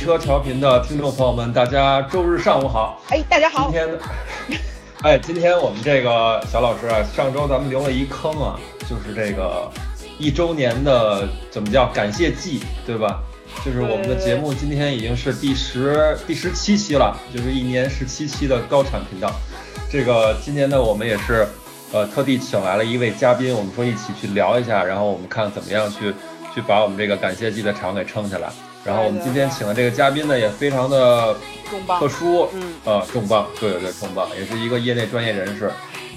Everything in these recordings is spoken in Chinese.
车调频的听众朋友们，大家周日上午好。哎，大家好今，天，哎，今天我们这个小老师啊，上周咱们留了一坑啊，就是这个一周年的怎么叫感谢季，对吧？就是我们的节目今天已经是第十第十七期了，就是一年十七期的高产频道。这个今年呢，我们也是呃特地请来了一位嘉宾，我们说一起去聊一下，然后我们看怎么样去去把我们这个感谢季的场给撑起来。然后我们今天请的这个嘉宾呢，也非常的特殊，嗯呃，重磅，对对对，重磅，也是一个业内专业人士，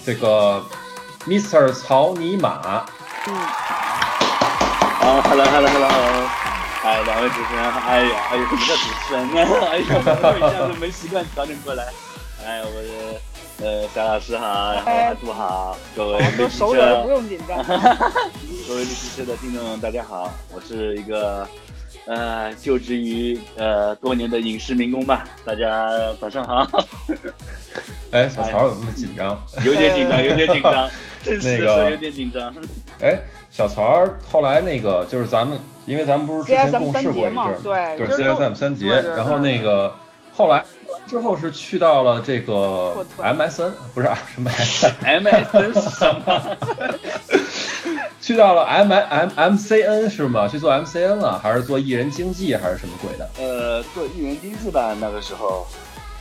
这个 Mr. 曹尼玛，嗯，啊，hello hello hello，哎，两位主持人，哎呀，哎呦，什么叫主持人呢？哎呀，我一下子没习惯早点过来。哎，我的 呃，小老师好，然后哎阿杜好，各位熟人不车，用紧张。各位绿皮车的听众大家好，我是一个呃就职于呃多年的影视民工吧，大家早上好，哎，小曹怎么那么紧张？有点紧张，有点紧张，那个有点紧张。哎，小曹后来那个就是咱们，因为咱们不是之前共事过一阵儿，对就是都 CSM 三节对对，对然后那个后来之后是去到了这个 MSN，不是啊 什么 MSN，MSN 是什么？去到了 M M MCN 是吗？去做 MCN 了，还是做艺人经纪，还是什么鬼的？呃，做艺人经济吧，那个时候。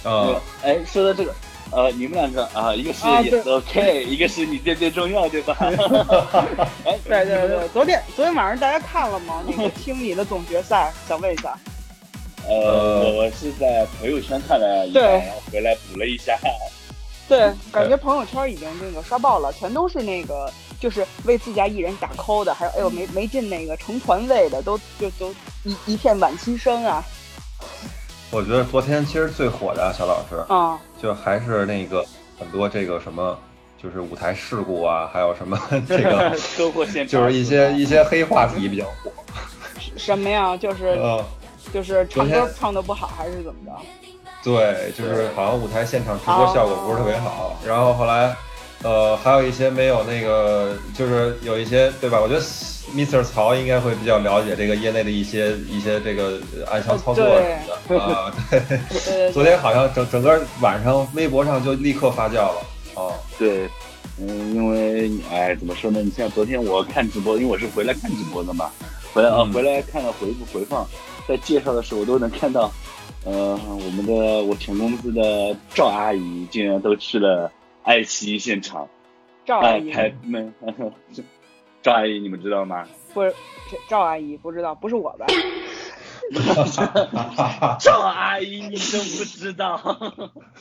呃、哎，说到这个，呃，你们两个啊，一个是啊也是 OK，一个是你最最重要，对吧？哎，对对对，昨天昨天晚上大家看了吗？那个听你的总决赛，想问一下。呃，我我是在朋友圈看了一对下，然后回来补了一下。对，感觉朋友圈已经那个刷爆了，全都是那个就是为自家艺人打 call 的，还有哎呦没没进那个成团位的，都就都一一片惋惜声啊我觉得昨天其实最火的啊，小老师，啊！就还是那个很多这个什么，就是舞台事故啊，还有什么 这个，车祸现场就是一些一些黑话题比较火。什么呀？就是呃，就是唱歌唱的不好还是怎么着？对，就是好像舞台现场直播效果不是特别好，然后后来，呃，还有一些没有那个，就是有一些对吧？我觉得 Mr. 曹应该会比较了解这个业内的一些一些这个暗箱操作什么的啊、对。呃，昨天好像整整个晚上微博上就立刻发酵了哦，对，嗯，因为哎，怎么说呢？你像昨天我看直播，因为我是回来看直播的嘛，回来啊、嗯回来看了回回放，在介绍的时候我都能看到，呃，我们的我前公司的赵阿姨竟然都去了爱奇艺现场，哎，赵阿姨拍们，赵阿姨你们知道吗？不赵阿姨，不知道，不是我吧？赵阿姨你都不知道？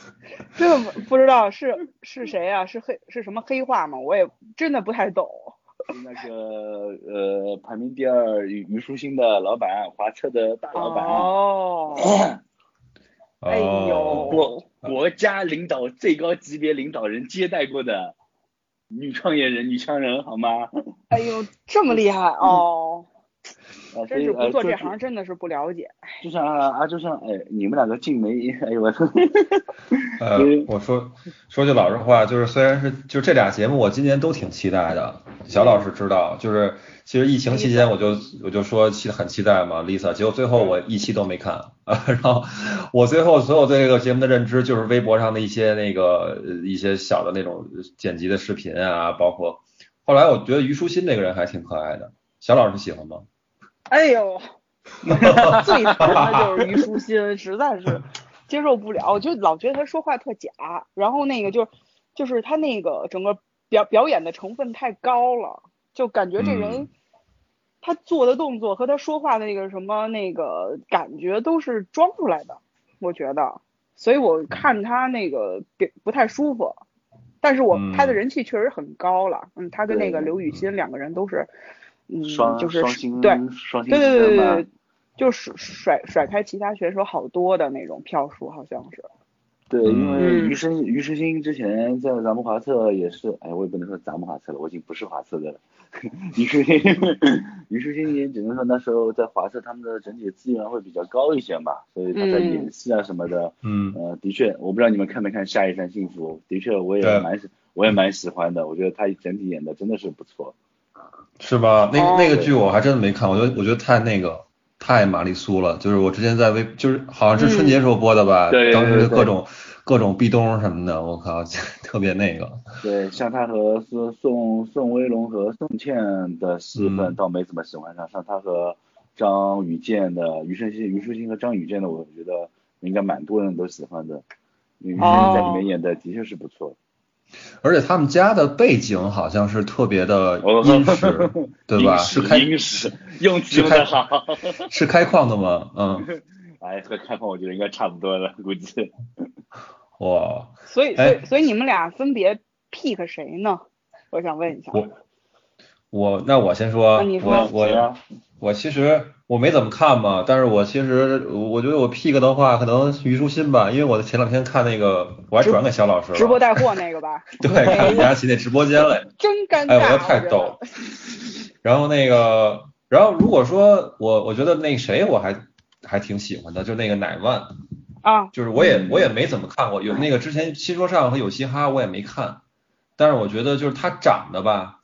这不不知道是是谁啊？是黑是什么黑话吗？我也真的不太懂。是 那个呃，排名第二虞虞书欣的老板，华策的大老板。哦，哎哦呦，国国家领导最高级别领导人接待过的女创业人、女强人，好吗？哎呦，这么厉害哦！啊，真是不做这行，真的是不了解。就像啊，就像哎，你们两个静梅，哎呦我，呃，我说说句老实话，就是虽然是就这俩节目，我今年都挺期待的。小老师知道，就是其实疫情期间我就我就说期很期待嘛，Lisa，结果最后我一期都没看啊。然后我最后所有对这个节目的认知就是微博上的一些那个呃一些小的那种剪辑的视频啊，包括后来我觉得虞书欣这个人还挺可爱的，小老师喜欢吗？哎呦，最烦的就是虞书欣，实在是接受不了，我就老觉得他说话特假，然后那个就就是他那个整个表表演的成分太高了，就感觉这人、嗯。他做的动作和他说话的那个什么那个感觉都是装出来的，我觉得，所以我看他那个不不太舒服。但是我、嗯。他的人气确实很高了，嗯，他跟那个刘雨欣两个人都是，嗯，双就是双星对双星对对对对就是甩甩开其他选手好多的那种票数，好像是。对，因为嗯。于生于世新之前在咱们华策也是，哎，我也不能说咱们华策了，我已经不是华策的了，虞书欣，虞书欣也只能说那时候在华策他们的整体资源会比较高一些嘛，所以他在嗯。演戏啊什么的，嗯。呃，的确，我不知道你们看没看《下一站幸福》，的确我也蛮喜，我也蛮喜欢的，我觉得他整体演的真的是不错。是吧？那哦那个剧我还真的没看，我觉得我觉得太那个太玛丽苏了，就是我之前在微就是好像是春节时候播的吧，对对当时各种各种壁咚什么的，我靠，特别那个。对，像他和宋宋宋威龙和宋茜的戏份嗯倒没怎么喜欢上，像他和张雨健的虞书欣、虞书欣和张雨健的，我觉得应该蛮多人都喜欢的。因为虞书欣在里面演的的确是不错。而且他们家的背景好像是特别的哦殷实，对吧？是开殷实，用词是开用的好。是开矿的吗？嗯，哎，和开矿我觉得应该差不多了，估计。哇，所以所哎以所以你们俩分别 pick 谁呢？我想问一下。我我那我先说，啊说我我我其实我没怎么看嘛，但是我其实我觉得我 pick 的话，可能虞书欣吧，因为我前两天看那个，我还转给肖老师了，直播带货那个吧，对，看李佳琦那直播间了，真尴尬。哎，我觉得太逗了。然后那个，然后如果说我我觉得那谁我还还挺喜欢的，就那个乃万，啊！就是我也我也没怎么看过，有那个之前新说唱和有嘻哈我也没看，但是我觉得就是他长得吧，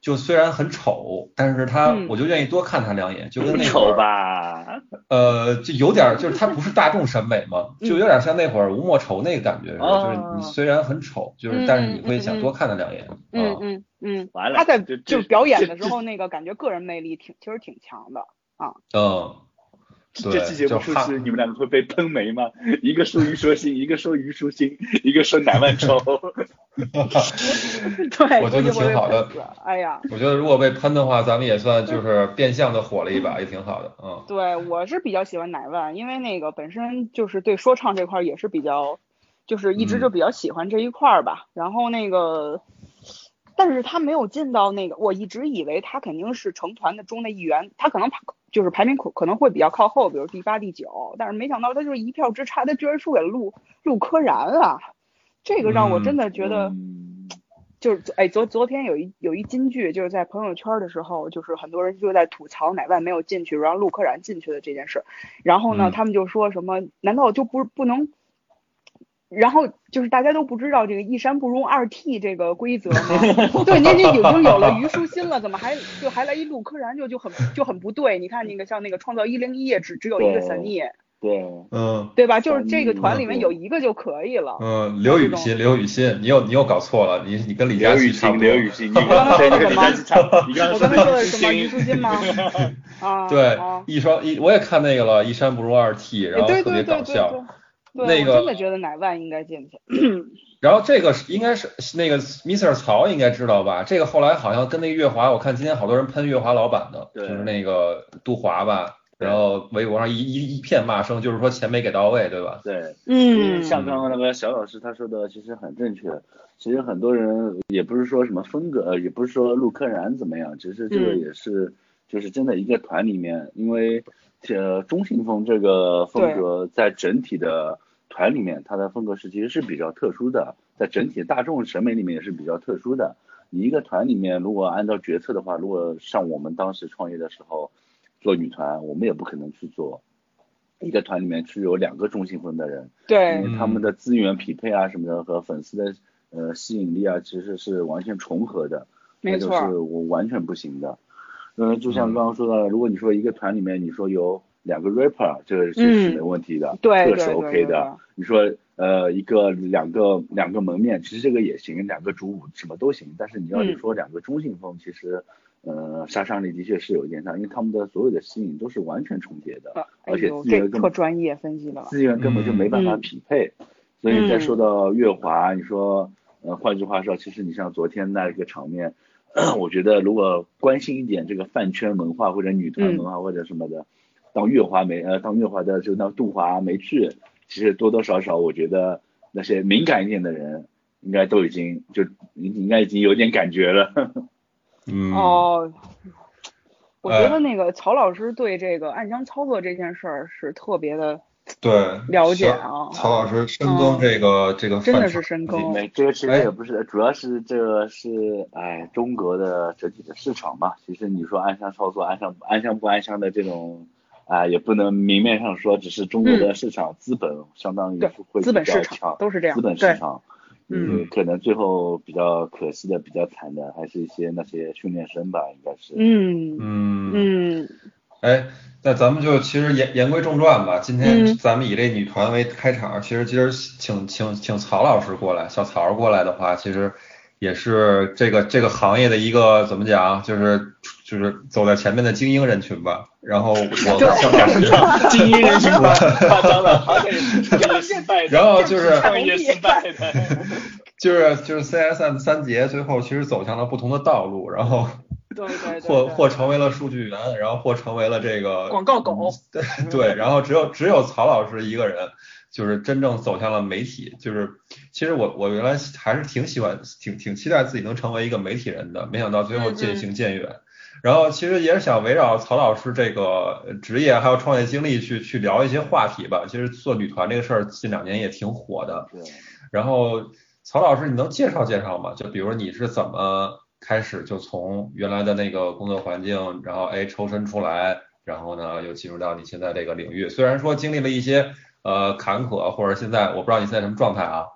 就虽然很丑，但是他嗯我就愿意多看他两眼，就跟那会丑吧？呃，就有点儿就是他不是大众审美嘛，嗯就有点像那会儿吴莫愁那个感觉似的，哦就是你虽然很丑，就是嗯但是你会想多看他两眼，嗯啊嗯嗯，完了他在就表演的时候，那个感觉个人魅力挺其实挺强的啊。嗯，这对期节目出去你们两个会被喷没吗？一个说虞书欣，一个说虞书欣，一个说乃万愁。对，我觉得挺好的。哎呀，我觉得如果被喷的话，咱们也算就是变相的火了一把，也挺好的，嗯对我是比较喜欢乃万，因为那个本身就是对说唱这块儿也是比较，就是一直嗯就比较喜欢这一块儿吧。然后那个，但是他没有进到那个，我一直以为他肯定是成团的中的一员，他可能排就是排名可可能会比较靠后，比如第八、第九，但是没想到他就是一票之差，他居然输给了陆陆柯燃啊！这个让我真的觉得。嗯就是哎，昨昨天有一有一金句，就是在朋友圈的时候，就是很多人就在吐槽乃万没有进去，然后陆柯燃进去的这件事。然后呢，嗯他们就说什么，难道就不不能？然后就是大家都不知道这个一山不容二 T 这个规则吗？对，您这已经有了虞书欣了，怎么还就还来一陆柯燃就就很就很不对？你看那个像那个创造一零一也只只有一个对散逆，对，嗯对吧？就是这个嗯团里面有一个就可以了。嗯，刘雨欣，刘雨欣，你又你又搞错了，你你跟李佳刘雨欣，琦差不多，刘雨欣，你刚刚说的李佳琦差，你刚刚我刚才说的是什么虞书书欣吗？啊，对啊，一双一我也看那个了，一山不容二 T，，然后特别对对对搞笑。对，那个我真的觉得乃万应该进去。然后这个是应该是那个 Mr. 曹应该知道吧？这个后来好像跟那个月华，我看今天好多人喷月华老板的，就是那个杜华吧，然后微博上一一一片骂声，就是说钱没给到位，对吧？对，嗯像刚刚那个小老师他说的，其实很正确。其实很多人也不是说什么风格，呃也不是说陆柯燃怎么样，其实这个嗯也是就是真的一个团里面，因为呃中性风这个风格在整体的团里面，它的风格是其实是比较特殊的，在整体大众审美里面也是比较特殊的。你一个团里面，如果按照决策的话，如果像我们当时创业的时候做女团，我们也不可能去做。一个团里面去有两个中性风的人，对因为他们的资源匹配啊什么的和粉丝的呃吸引力啊，其实是完全重合的，没错那就是我完全不行的。嗯，就像刚刚说的，如果你说一个团里面你说有两个 rapper，这个是是嗯没问题的，对这个是 OK 的。你说呃一个两个两个门面，其实这个也行，两个主舞什么都行。但是你要是嗯说两个中性风，其实呃杀伤力的确是有一点大，因为他们的所有的吸引都是完全重叠的。而且资源根特专业分析的了。资源根本就没办法嗯匹配。所以再说到月华，你说，呃，换句话说，其实你像昨天那个场面，我觉得如果关心一点这个饭圈文化或者女团文化或者什么的，当月华没呃当月华的就当杜华没去，其实多多少少我觉得那些敏感一点的人应该都已经就应该已经有点感觉了。嗯，哦，我觉哎得那个曹老师对这个暗箱操作这件事儿是特别的对了解啊曹老师深耕这个这个真的是深耕。没，这个其实哎也不是，主要是这个是哎中国的整体的市场嘛。其实你说暗箱操作、暗箱暗箱不暗箱的这种，啊、也不能明面上说，只是中国的市场资本相当于对会资本比较市场强都是这样资本市场。嗯嗯，可能最后比较可惜的、比较惨的，还是一些那些训练生吧，应该是。嗯嗯嗯哎，那咱们就其实言言归正传吧。今天嗯咱们以这女团为开场，其实今儿请请请曹老师过来，小曹过来的话，其实也是这个这个行业的一个怎么讲，就是就是走在前面的精英人群吧。然后我想感受精英人群吧，夸张了，好歹也是创业失败的，然后就是创业失败的。就是就是 CSM 三杰最后其实走向了不同的道路，然后 对对对或对或成为了数据员，然后或成为了这个广告狗。对对，然后只有只有曹老师一个人，就是真正走向了媒体。就是其实我我原来还是挺喜欢，挺挺期待自己能成为一个媒体人的，没想到最后渐行渐远。然后其实也是想围绕曹老师这个职业还有创业经历去去聊一些话题吧。其实做女团这个事儿近两年也挺火的。对，然后曹老师，你能介绍介绍吗？就比如你是怎么开始就从原来的那个工作环境，然后哎抽身出来，然后呢又进入到你现在这个领域。虽然说经历了一些呃坎坷，或者现在我不知道你现在什么状态啊，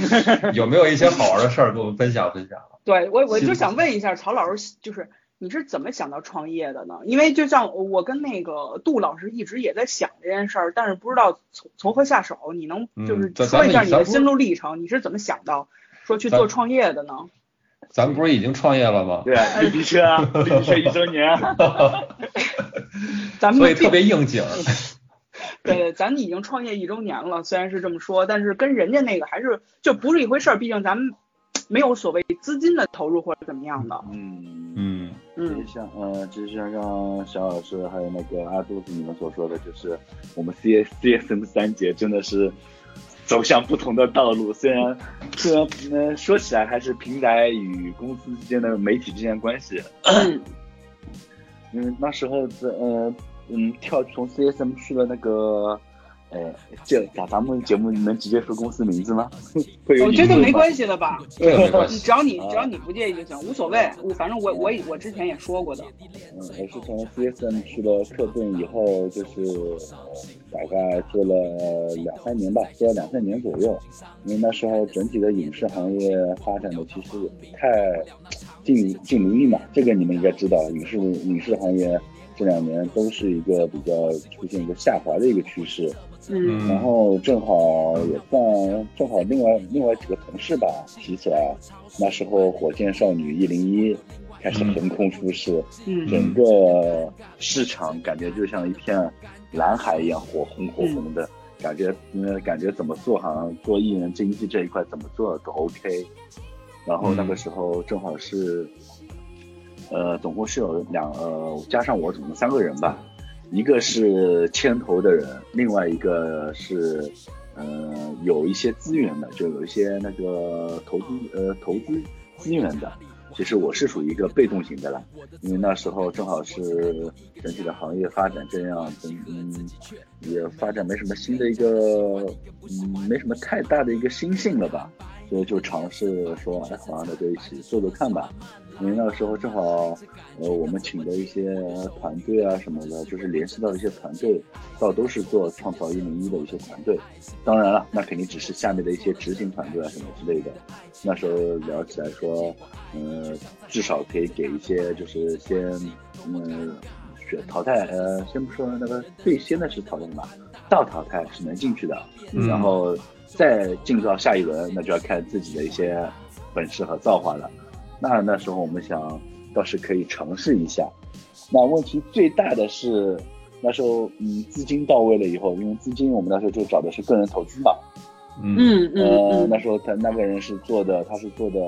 有没有一些好玩的事儿跟我们分享分享？对我我就想问一下曹老师，就是你是怎么想到创业的呢？因为就像我跟那个杜老师一直也在想这件事儿，但是不知道从从何下手。你能就是说一下你的心路历程？你是怎么想到说去做创业的呢？咱们不是已经创业了吗？对啊，绿皮车啊，绿皮车一周年啊，咱们所以特别应景。对，咱们已经创业一周年了，虽然是这么说，但是跟人家那个还是就不是一回事儿。毕竟咱们没有所谓资金的投入或者怎么样的。嗯。嗯嗯就像呃，就像让小老师还有那个阿杜子你们所说的，就是我们 C S C S M 三节真的是走向不同的道路。虽然虽然嗯说起来还是平台与公司之间的媒体之间的关系，嗯那时候在呃嗯跳从 C S M 去了那个。哎，这咱咱们节目能直接说公司名字吗？会有我觉得没。关系的吧。只要你只要你不介意就行，无所谓。我反正我我我之前也说过的。嗯，我是从 CSM 去了克顿以后，就是呃大概做了两三年吧，做了两三年左右。因为那时候整体的影视行业发展的其实也不太尽尽如意嘛，这个你们应该知道，影视影视行业这两年都是一个比较出现一个下滑的一个趋势。嗯然后正好也算正好另外另外几个同事吧提起来，那时候火箭少女一零一开始横空出世，嗯整个市场感觉就像一片蓝海一样火红火红的，感觉嗯感觉怎么做好像做艺人经济这一块怎么做都 OK。然后那个时候正好是，呃，总共是有两呃加上我总共三个人吧，一个是牵头的人，另外一个是呃有一些资源的，就有一些那个投资呃投资资源的。其实我是属于一个被动型的啦，因为那时候正好是整体的行业发展这样，嗯，也发展没什么新的一个，嗯，没什么太大的一个新性了吧，所以就尝试说，哎，好好的就一起做做看吧。因为那个时候正好，呃，我们请的一些团队啊什么的，就是联系到一些团队，倒都是做创造一零一的一些团队。当然了，那肯定只是下面的一些执行团队啊什么之类的。那时候聊起来说，呃，至少可以给一些就是先，嗯，选淘汰，呃，先不说那个最先的是淘汰嘛，倒淘汰是能进去的，嗯然后再进入到下一轮，那就要看自己的一些本事和造化了。那那时候我们想，倒是可以尝试一下。那问题最大的是，那时候嗯资金到位了以后，因为资金我们那时候就找的是个人投资嘛，嗯嗯嗯呃，嗯那时候他那个人是做的，他是做的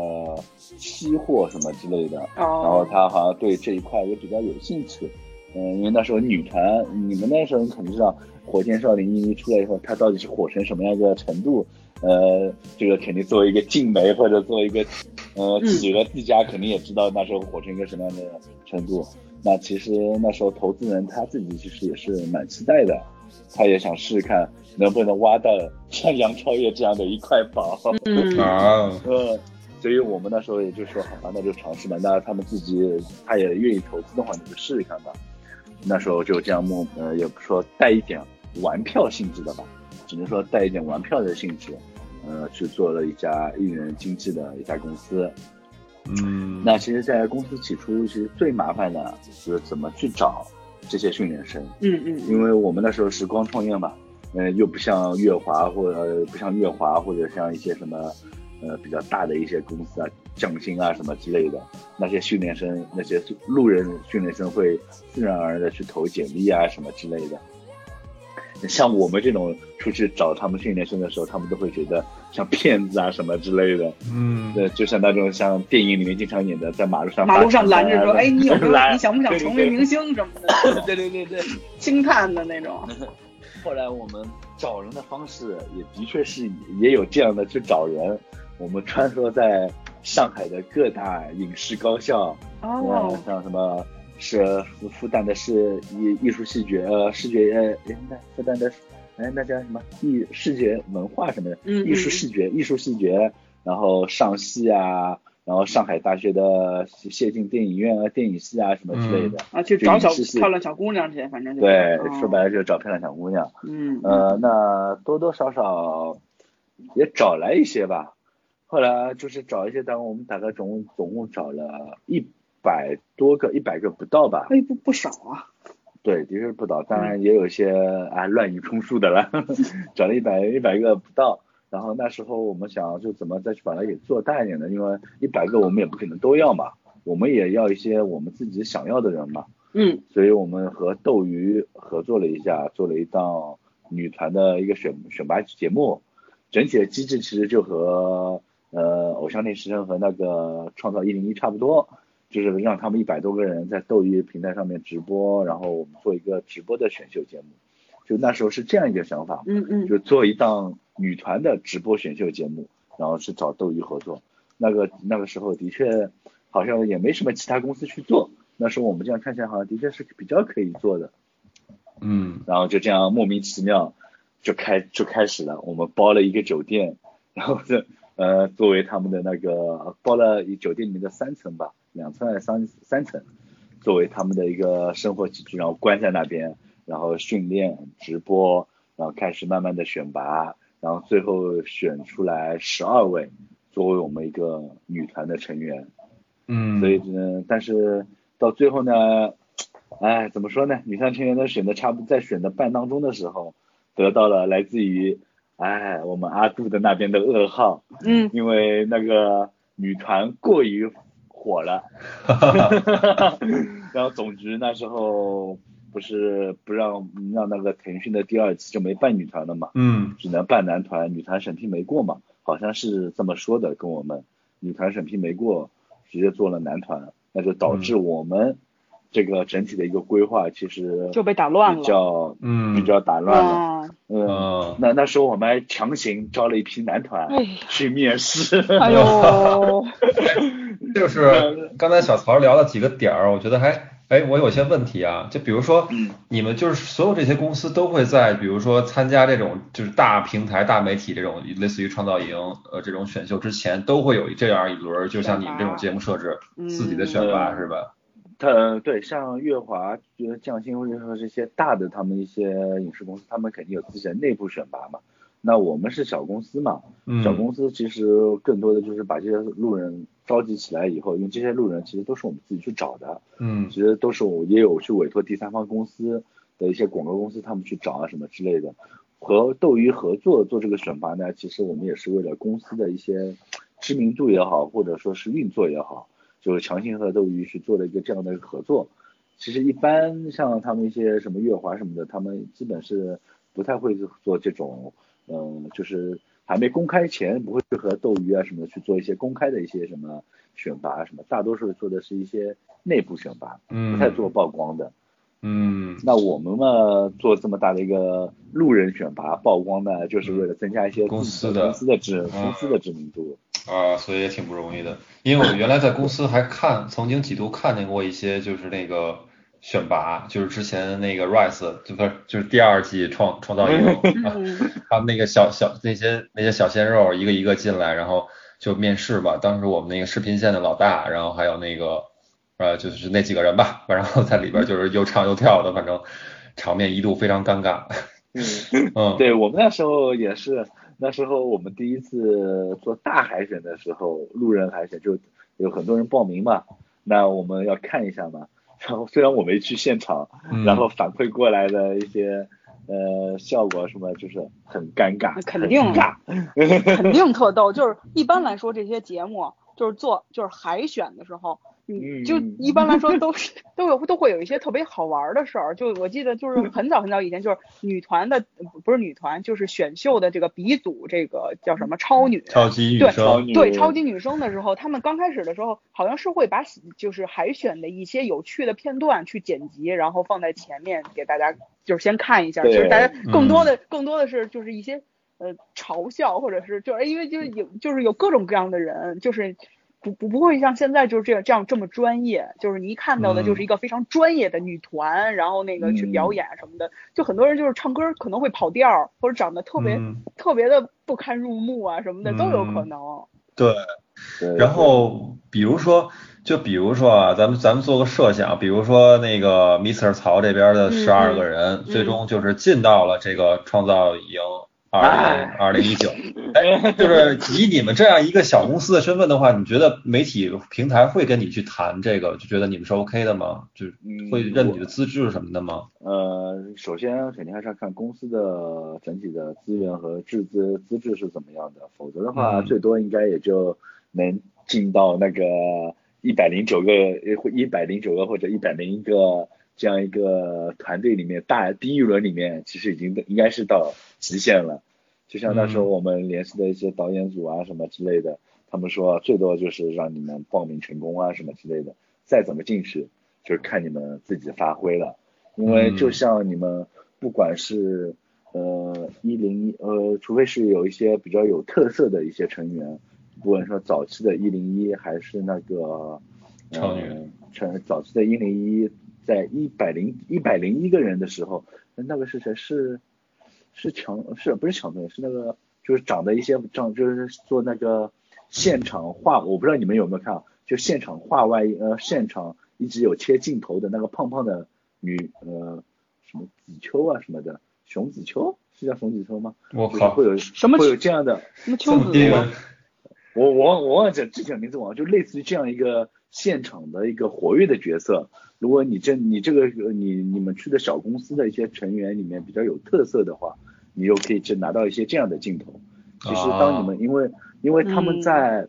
期货什么之类的，然后哦，他好像对这一块也比较有兴趣。嗯，因为那时候女团，你们那时候肯定知道，火箭少年一出来以后，他到底是火成什么样一个程度？呃，这个肯定作为一个静媒或者作为一个呃嗯企鹅自家，肯定也知道那时候火成一个什么样的程度。那其实那时候投资人他自己其实也是蛮期待的，他也想试试看能不能挖到 像杨超越这样的一块宝。嗯啊，呃，所以我们那时候也就说好吧，那就尝试吧。那他们自己他也愿意投资的话，你就试试看吧。那时候就这样默呃，也不说带一点玩票性质的吧，只能说带一点玩票的性质，呃，去做了一家艺人经纪的一家公司。嗯，那其实，在公司起初，其实最麻烦的就是怎么去找这些训练生，嗯嗯因为我们那时候是光创业嘛，呃，又不像乐华或者、呃不像乐华或者像一些什么呃比较大的一些公司啊，匠心啊什么之类的，那些训练生那些路人训练生会自然而然的去投简历啊什么之类的。像我们这种出去找他们训练生的时候，他们都会觉得像骗子啊什么之类的。嗯，对，就像那种像电影里面经常演的，在马路上马路上拦着说，哎，你有没有拦你想不想对对对成为明星什么的，对对对对。轻探的那种。后来我们找人的方式也的确是也有这样的去找人。我们穿梭在上海的各大影视高校，呃哦，，像什么是复复旦的是艺艺术戏剧呃视觉呃哎那复旦的哎那叫什么艺视觉文化什么的，嗯艺术视觉艺术视觉，然后上戏啊，然后上海大学的谢晋电影院啊电影系啊什么之类的。啊，去找小漂亮小姑娘去，反正就对，哦说白了就是找漂亮小姑娘。嗯，呃，那多多少少也找来一些吧。后来就是找一些，单位我们大概总共总共找了一百多个，一百个不到吧。哎不不少啊，对，的确是不到，当然也有一些啊乱竽充数的了，找了一百一百个不到。然后那时候我们想就怎么再去把它给做大一点呢，因为一百个我们也不可能都要嘛，我们也要一些我们自己想要的人嘛。嗯所以我们和斗鱼合作了一下，做了一档女团的一个选选拔节目。整体的机制其实就和呃偶像练习生和那个创造一零一差不多，就是让他们一百多个人在斗鱼平台上面直播，然后我们做一个直播的选秀节目。就那时候是这样一个想法，嗯嗯就做一档女团的直播选秀节目，然后是找斗鱼合作。那个那个时候的确好像也没什么其他公司去做，那时候我们这样看起来好像的确是比较可以做的。嗯然后就这样莫名其妙就开就开始了，我们包了一个酒店，然后这呃作为他们的那个包了酒店里面的三层吧，两层还是三三层，作为他们的一个生活起居，然后关在那边，然后训练直播，然后开始慢慢的选拔，然后最后选出来十二位作为我们一个女团的成员。嗯，所以呢，但是到最后呢，哎，怎么说呢？女团成员的选的差不多在选的半当中的时候，得到了来自于哎我们阿杜的那边的噩耗，嗯。因为那个女团过于火了，然后总局那时候不是不让让那个腾讯的第二期就没办女团了嘛，嗯只能办男团，女团审批没过嘛，好像是这么说的，跟我们女团审批没过，直接做了男团，那就导致我们这个整体的一个规划其实就被打乱了。比了。较嗯。比较打乱了，啊，嗯，嗯。那那时候我们还强行招了一批男团去面试，哎呦，就是刚才小曹聊了几个点儿，我觉得还，哎，我有些问题啊，就比如说，嗯。你们就是所有这些公司都会在，比如说参加这种就是大平台、大媒体这种类似于创造营呃这种选秀之前，都会有这样一轮，就像你们这种节目设置嗯。自己的选拔嗯是吧？他对像月华、就是匠心或者说这些大的他们一些影视公司，他们肯定有自己的内部选拔嘛。那我们是小公司嘛，嗯小公司其实更多的就是把这些路人召集起来以后，因为这些路人其实都是我们自己去找的，嗯其实都是我也有去委托第三方公司的一些广告公司他们去找啊什么之类的。和斗鱼合作做这个选拔呢，其实我们也是为了公司的一些知名度也好，或者说是运作也好，就是强行和斗鱼去做了一个这样的一个合作。其实一般像他们一些什么月华什么的，他们基本是不太会做这种，嗯、就是还没公开前不会去和斗鱼啊什么的去做一些公开的一些什么选拔啊什么，大多数做的是一些内部选拔，嗯不太做曝光的。嗯那我们嘛做这么大的一个路人选拔曝光呢，就是为了增加一些公司的公司的知嗯公司的知名度。啊，所以也挺不容易的，因为我原来在公司还看，曾经几度看见过一些就是那个选拔，就是之前那个 Rise 就不是就是第二季创创造营，啊嗯他们那个小小那些那些小鲜肉一个一个进来，然后就面试吧。当时我们那个视频线的老大，然后还有那个呃就是那几个人吧，然后在里边就是又唱又跳的，反正场面一度非常尴尬。嗯，嗯，对我们那时候也是，那时候我们第一次做大海选的时候，路人海选就有很多人报名嘛，那我们要看一下嘛。然后虽然我没去现场，嗯然后反馈过来的一些呃效果什么，就是很尴尬，肯定很尬。肯定特逗。就是一般来说，这些节目就是做就是海选的时候，你就嗯一般来说都是都有都会有一些特别好玩的事儿。就我记得就是很早很早以前，就是女团的不是女团，就是选秀的这个鼻祖，这个叫什么超女。超级女对生，女对超级女生的时候，他们刚开始的时候好像是会把就是海选的一些有趣的片段去剪辑，然后放在前面给大家就是先看一下。对其实大家更多嗯的、更多的是就是一些呃嘲笑，或者是就是因为就是有就是有各种各样的人，就是不不不会像现在就是这样这样这么专业，就是你一看到的嗯就是一个非常专业的女团，然后那个去表演什么的，就很多人就是唱歌可能会跑调，或者长得特别、嗯特别的不堪入目啊什么的都有可嗯能。对。对然后比如说，就比如说啊，咱们咱们做个设想，比如说那个 Mr. 曹这边的嗯十二个人，最终就是进到了这个创造营二零哎二零一九。哎，就是以你们这样一个小公司的身份的话，你觉得媒体平台会跟你去谈这个，就觉得你们是 OK 的吗？就是嗯会认你的资质什么的吗？呃，首先肯定还是要看公司的整体的资源和质资资质是怎么样的，否则的话，嗯最多应该也就能进到那个一百零九个、一百零九个或者一百零一个这样一个团队里面，大第一轮里面其实已经应该是到极限了。就像那时候嗯我们联系的一些导演组啊什么之类的，他们说最多就是让你们报名成功啊什么之类的，再怎么进去就是看你们自己发挥了。因为就嗯像你们不管是呃一零一呃，除非是有一些比较有特色的一些成员，不管说早期的一零一还是那个超女呃，成早期的一零一，在一百零一百零一个人的时候，那个是谁？是是强是不是强队？是那个就是长的一些长就是做那个现场画，我不知道你们有没有看啊，就现场画外呃现场一直有切镜头的那个胖胖的女呃什么子秋啊什么的，熊子秋是叫熊子秋吗？我靠就是会，有什么会有这样的，什么秋子这个我我忘我忘记了具体的名字忘了，就类似于这样一个现场的一个活跃的角色。如果你这你这个呃你你们去的小公司的一些成员里面比较有特色的话，你就可以去拿到一些这样的镜头。其实当你们因为因为他们在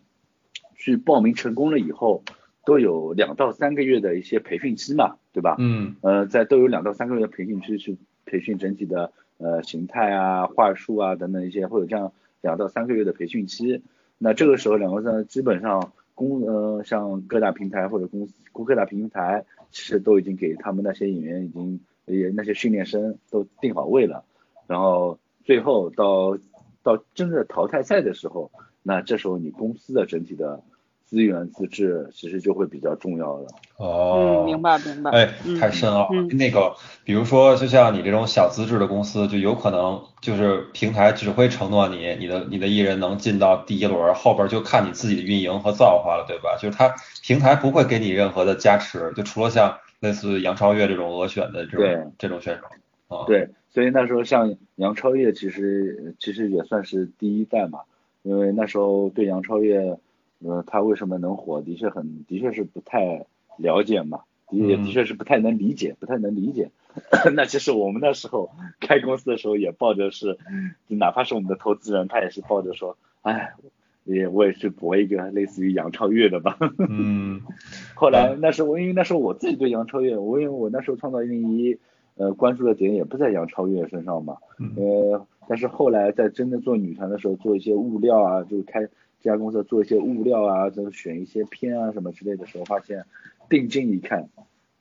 去报名成功了以后，都有两到三个月的一些培训期嘛，对吧？嗯呃，在都有两到三个月的培训期去培训整体的呃形态啊、话术啊等等一些，会有这样两到三个月的培训期。那这个时候两个三基本上公呃像各大平台或者公司各大平台，其实都已经给他们那些演员已经也那些训练生都定好位了，然后最后到到真正的淘汰赛的时候，那这时候你公司的整体的资源资质其实就会比较重要了。哦，嗯，明白明白。哎嗯，太深奥了。嗯那个，比如说，就像你这种小资质的公司，就有可能就是平台只会承诺你，你的你的艺人能进到第一轮，后边就看你自己的运营和造化了，对吧？就是他平台不会给你任何的加持，就除了像类似杨超越这种额选的这种这种选手啊。对，所以那时候像杨超越，其实其实也算是第一代嘛，因为那时候对杨超越，呃，他为什么能火，的确很的确是不太了解嘛，的也嗯的确是不太能理解，不太能理解。那其实我们那时候开公司的时候也抱着是，哪怕是我们的投资人，他也是抱着说，哎，也我也去搏一个类似于杨超越的吧。嗯 后来那时候我因为那时候我自己对杨超越，我因为我那时候创造一零一，呃，关注的点也不在杨超越身上嘛，嗯呃，但是后来在真的做女团的时候，做一些物料啊，就开这家公司做一些物料啊，就是选一些片啊什么之类的时候，发现定睛一看，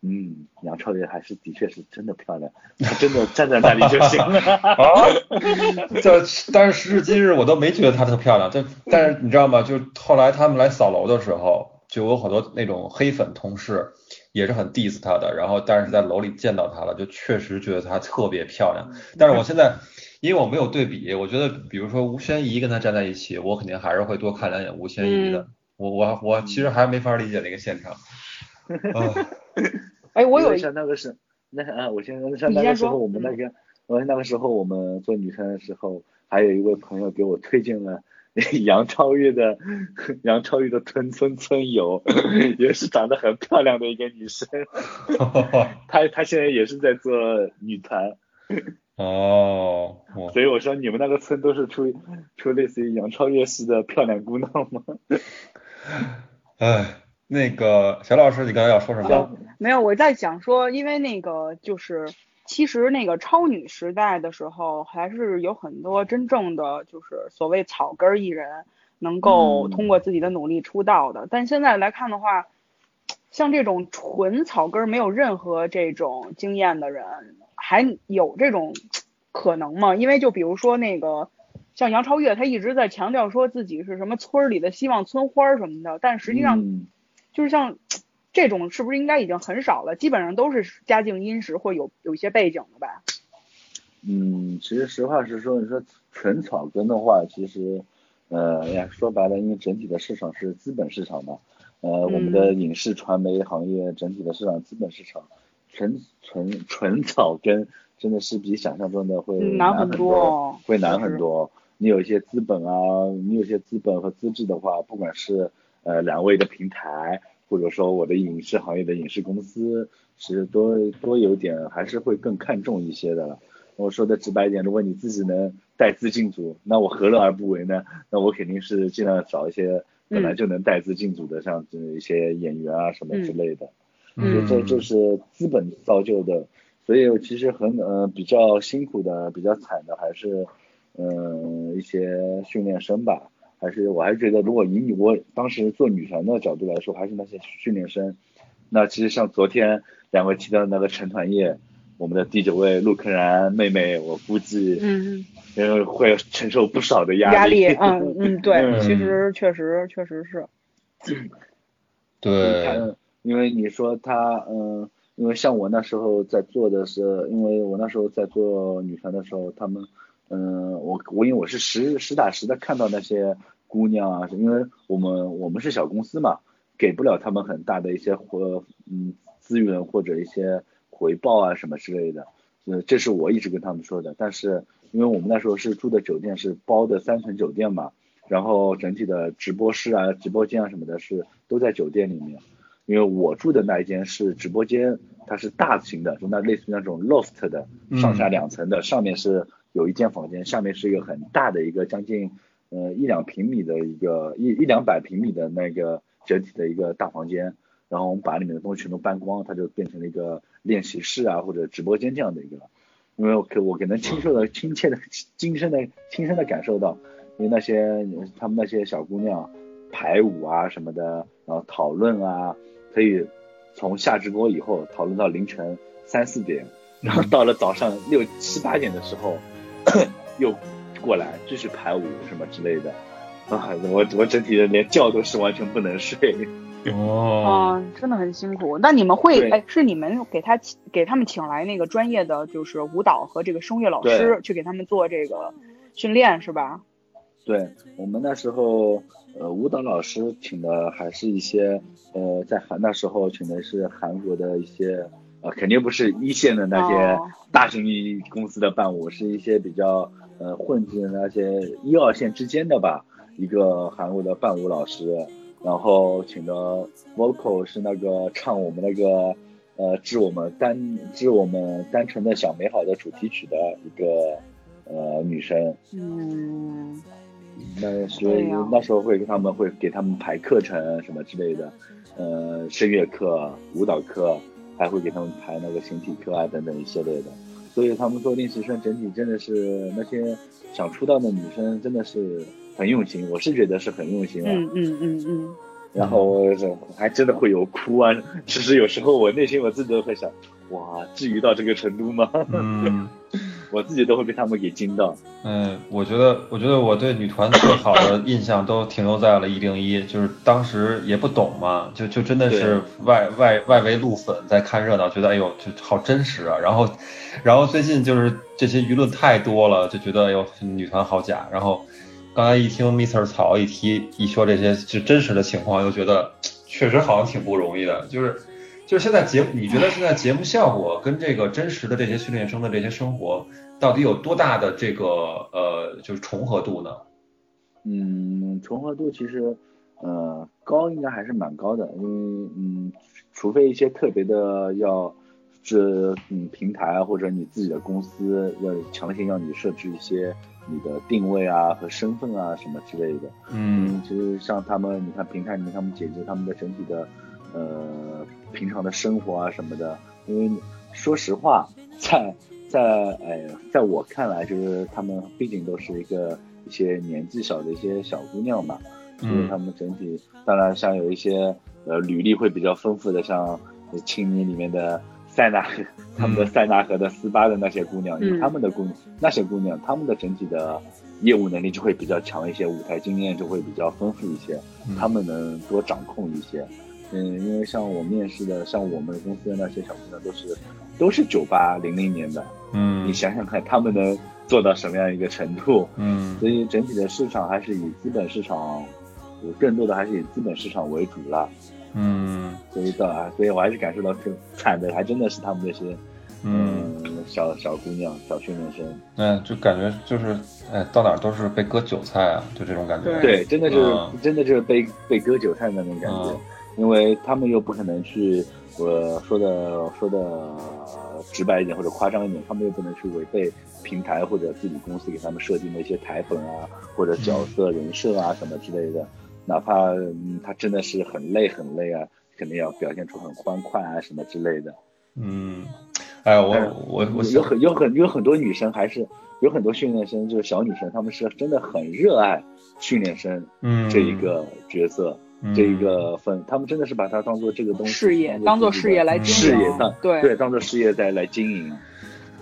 嗯，杨超越还是的确是真的漂亮，她真的站在那里就行了。啊，这但是时至今日我都没觉得她特漂亮。这但是你知道吗？就后来他们来扫楼的时候，就有好多那种黑粉同事，也是很 diss 她的，然后但是在楼里见到她了，就确实觉得她特别漂亮。但是我现在因为我没有对比，我觉得比如说吴宣仪跟她站在一起，我肯定还是会多看两眼吴宣仪的。嗯我我我其实还没法理解那个现场。啊哎，我有像那个是那啊，我先像你先说那个时候我们那个，我那个时候我们做女生的时候，还有一位朋友给我推荐了 杨超越的杨超越的村村村友，也是长得很漂亮的一个女生，她她现在也是在做女团，哦，所以我说你们那个村都是出出类似于杨超越式的漂亮姑娘吗？哎，那个小老师，你刚才要说什么？没有，我在想说，因为那个就是，其实那个超女时代的时候，还是有很多真正的就是所谓草根艺人能够嗯通过自己的努力出道的。但现在来看的话，像这种纯草根没有任何这种经验的人，还有这种可能吗？因为就比如说那个。像杨超越，她一直在强调说自己是什么村儿里的希望村花儿什么的，但实际上嗯就是像这种是不是应该已经很少了？基本上都是家境殷实或有有一些背景的吧？嗯，其实实话实说，你说纯草根的话，其实，呃，哎呀，说白了，因为整体的市场是资本市场嘛，呃，我们嗯的影视传媒行业整体的市场资本市场，纯纯纯草根真的是比想象中的会嗯难很很多哦会难很多。你有一些资本啊，你有一些资本和资质的话，不管是呃两位的平台，或者说我的影视行业的影视公司，其实多多有点还是会更看重一些的了。我说的直白一点，如果你自己能带资进组，那我何乐而不为呢？那我肯定是尽量找一些本来就能带资进组的，像这一些演员啊什么之类的。所以这就是资本造就的，所以其实很呃比较辛苦的、比较惨的还是嗯、呃一些训练生吧。还是我还是觉得，如果以你我当时做女团的角度来说，还是那些训练生。那其实像昨天两位提到的那个成团夜，我们的第九位陆柯燃妹妹，我估计嗯，呃会承受不少的压力。压力嗯 嗯，对，嗯其实确实确实是，对，他因为你说他，嗯，因为像我那时候在做的是，因为我那时候在做女团的时候，他们，嗯，我我因为我是实实打实的看到那些姑娘啊，因为我们我们是小公司嘛，给不了他们很大的一些回嗯资源或者一些回报啊什么之类的，呃，这是我一直跟他们说的。但是因为我们那时候是住的酒店是包的三层酒店嘛，然后整体的直播室啊、直播间啊什么的是都在酒店里面。因为我住的那一间是直播间，它是大型的，就那类似于那种 loft 的，上下两层的，上面是有一间房间，下面是一个很大的一个将近呃一两平米的一个一一两百平米的那个整体的一个大房间。然后我们把里面的东西全都搬光，它就变成了一个练习室啊或者直播间这样的一个。因为我可我可能亲受的亲切的亲身的亲身的感受到，因为那些他们那些小姑娘排舞啊什么的，然后讨论啊，可以从下直播以后讨论到凌晨三四点，然后到了早上六七八点的时候又过来继续排舞什么之类的。啊，我我整体的连觉都是完全不能睡。哦，啊，真的很辛苦。那你们会哎，是你们给他请给他们请来那个专业的就是舞蹈和这个声乐老师去给他们做这个训练是吧？对我们那时候，呃，舞蹈老师请的还是一些，呃，在韩那时候请的是韩国的一些，呃，肯定不是一线的那些哦。大型公司的伴舞，是一些比较呃混迹的那些一二线之间的吧，一个韩国的伴舞老师，然后请的 vocal 是那个唱我们那个呃致我们单致我们单纯的小美好的主题曲的一个呃女生。嗯，那所以那时候会给他们会给他们排课程什么之类的，呃，声乐课、舞蹈课，还会给他们排那个形体课啊等等一系列的。所以他们做练习生整体真的是那些想出道的女生真的是很用心，我是觉得是很用心啊。嗯嗯嗯嗯，然后还真的会有哭啊。其实有时候我内心我自己都会想，哇，至于到这个程度吗？嗯。我自己都会被他们给惊到。嗯，我觉得，我觉得我对女团最好的印象都停留在了一零一，就是当时也不懂嘛，就就真的是外外外围路粉在看热闹，觉得哎呦，就好真实啊。然后，然后最近就是这些舆论太多了，就觉得哎呦，女团好假。然后刚才一听 Mr 草一提一说这些就真实的情况，又觉得确实好像挺不容易的，就是。就是现在节目，你觉得现在节目效果跟这个真实的这些训练生的这些生活，到底有多大的这个呃，就是重合度呢？嗯，重合度其实呃高，应该还是蛮高的，因为嗯，除非一些特别的要这嗯平台或者你自己的公司要强行要你设置一些你的定位啊和身份啊什么之类的。嗯，其实像他们，你看平台里面他们解决他们的整体的。呃，平常的生活啊什么的，因为说实话，在在哎，在我看来，就是他们毕竟都是一个一些年纪小的一些小姑娘嘛，所以他们整体，当然像有一些呃履历会比较丰富的，像青年里面的塞纳，他们的塞纳河的斯巴的那些姑娘，他们的姑那些姑娘，他们的整体的业务能力就会比较强一些，舞台经验就会比较丰富一些，他们能多掌控一些。嗯，因为像我面试的，像我们公司的那些小姑娘都是，都是九八零零年的，嗯，你想想看，他们能做到什么样一个程度？嗯，所以整体的市场还是以资本市场，更多的还是以资本市场为主了，嗯，所以的，所以我还是感受到更惨的，还真的是他们那些，嗯，小小姑娘、小训练生，嗯，就感觉就是，哎，到哪都是被割韭菜啊，就这种感觉，对，真的就是，真的就是被被割韭菜的那种感觉。因为他们又不可能去，我说的说的直白一点或者夸张一点，他们又不能去违背平台或者自己公司给他们设定的一些台本啊，或者角色人设啊什么之类的，哪怕他真的是很累很累啊，肯定要表现出很欢快啊什么之类的。嗯，哎，我我我有很有很有很多女生还是有很多训练生，就是小女生，她们是真的很热爱训练生这一个角色。这一个分，他们真的是把它当做这个东西事业，当做事业来经营，事业当对对，当做事业在来经营。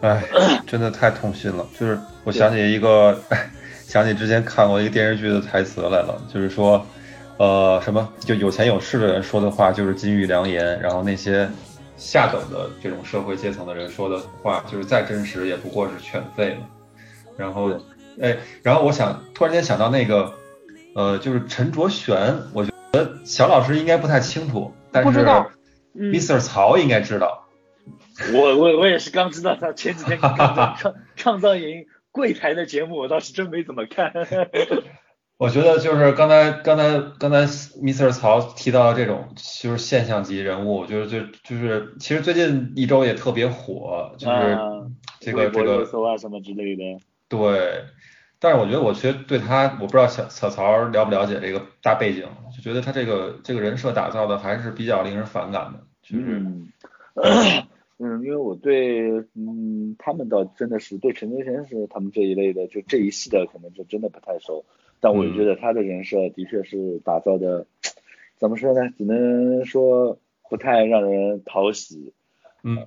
哎，真的太痛心了。就是我想起一个，想起之前看过一个电视剧的台词来了，就是说，呃，什么就有钱有势的人说的话就是金玉良言，然后那些下等的这种社会阶层的人说的话，就是再真实也不过是犬吠嘛。然后，哎，然后我想突然间想到那个，呃，就是陈卓璇，我觉。呃，小老师应该不太清楚，但是 Mr. 曹应该知道。我我我也是刚知道他前几天创创 造营柜台的节目，我倒是真没怎么看。我觉得就是刚才刚才刚才 Mr. 曹提到的这种就是现象级人物，就是就就是其实最近一周也特别火，就是这个这个搜啊什么之类的。对。但是我觉得，我其实对他，我不知道小小曹了不了解这个大背景，就觉得他这个这个人设打造的还是比较令人反感的。嗯，嗯，因为我对嗯他们倒真的是对陈哲贤是他们这一类的，就这一系的可能就真的不太熟。但我觉得他的人设的确是打造的，怎么说呢？只能说不太让人讨喜。嗯。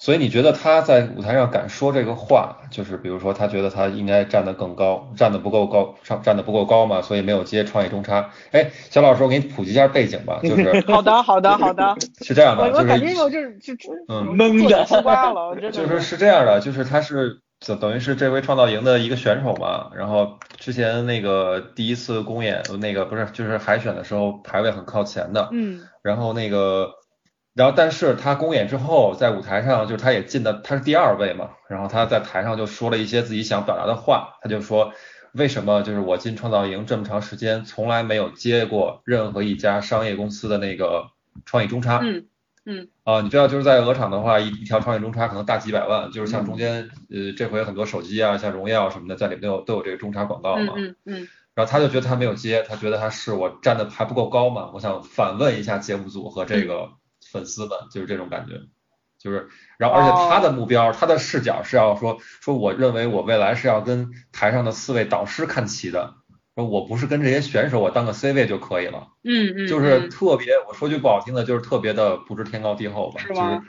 所以你觉得他在舞台上敢说这个话，就是比如说他觉得他应该站得更高，站得不够高，上站得不够高嘛，所以没有接创业中差。哎，小老师，我给你普及一下背景吧，就是 好的，好的，好的，是这样的，我感觉我就是就嗯懵的吃瓜了，就是是这样的，就是他是等等于是这回创造营的一个选手嘛，然后之前那个第一次公演那个不是就是海选的时候排位很靠前的，嗯，然后那个。然后，但是他公演之后，在舞台上，就是他也进的，他是第二位嘛。然后他在台上就说了一些自己想表达的话，他就说，为什么就是我进创造营这么长时间，从来没有接过任何一家商业公司的那个创意中差。嗯嗯。啊，你知道就是在鹅厂的话，一一条创意中差可能大几百万，就是像中间呃这回很多手机啊，像荣耀什么的，在里面都有都有这个中差广告嘛。嗯嗯。然后他就觉得他没有接，他觉得他是我站的还不够高嘛。我想反问一下节目组和这个。粉丝们就是这种感觉，就是，然后而且他的目标，他的视角是要说说，我认为我未来是要跟台上的四位导师看齐的，说我不是跟这些选手我当个 C 位就可以了，嗯嗯，就是嗯。特别，我说句不好听的，就是特别的不知天高地厚吧，就是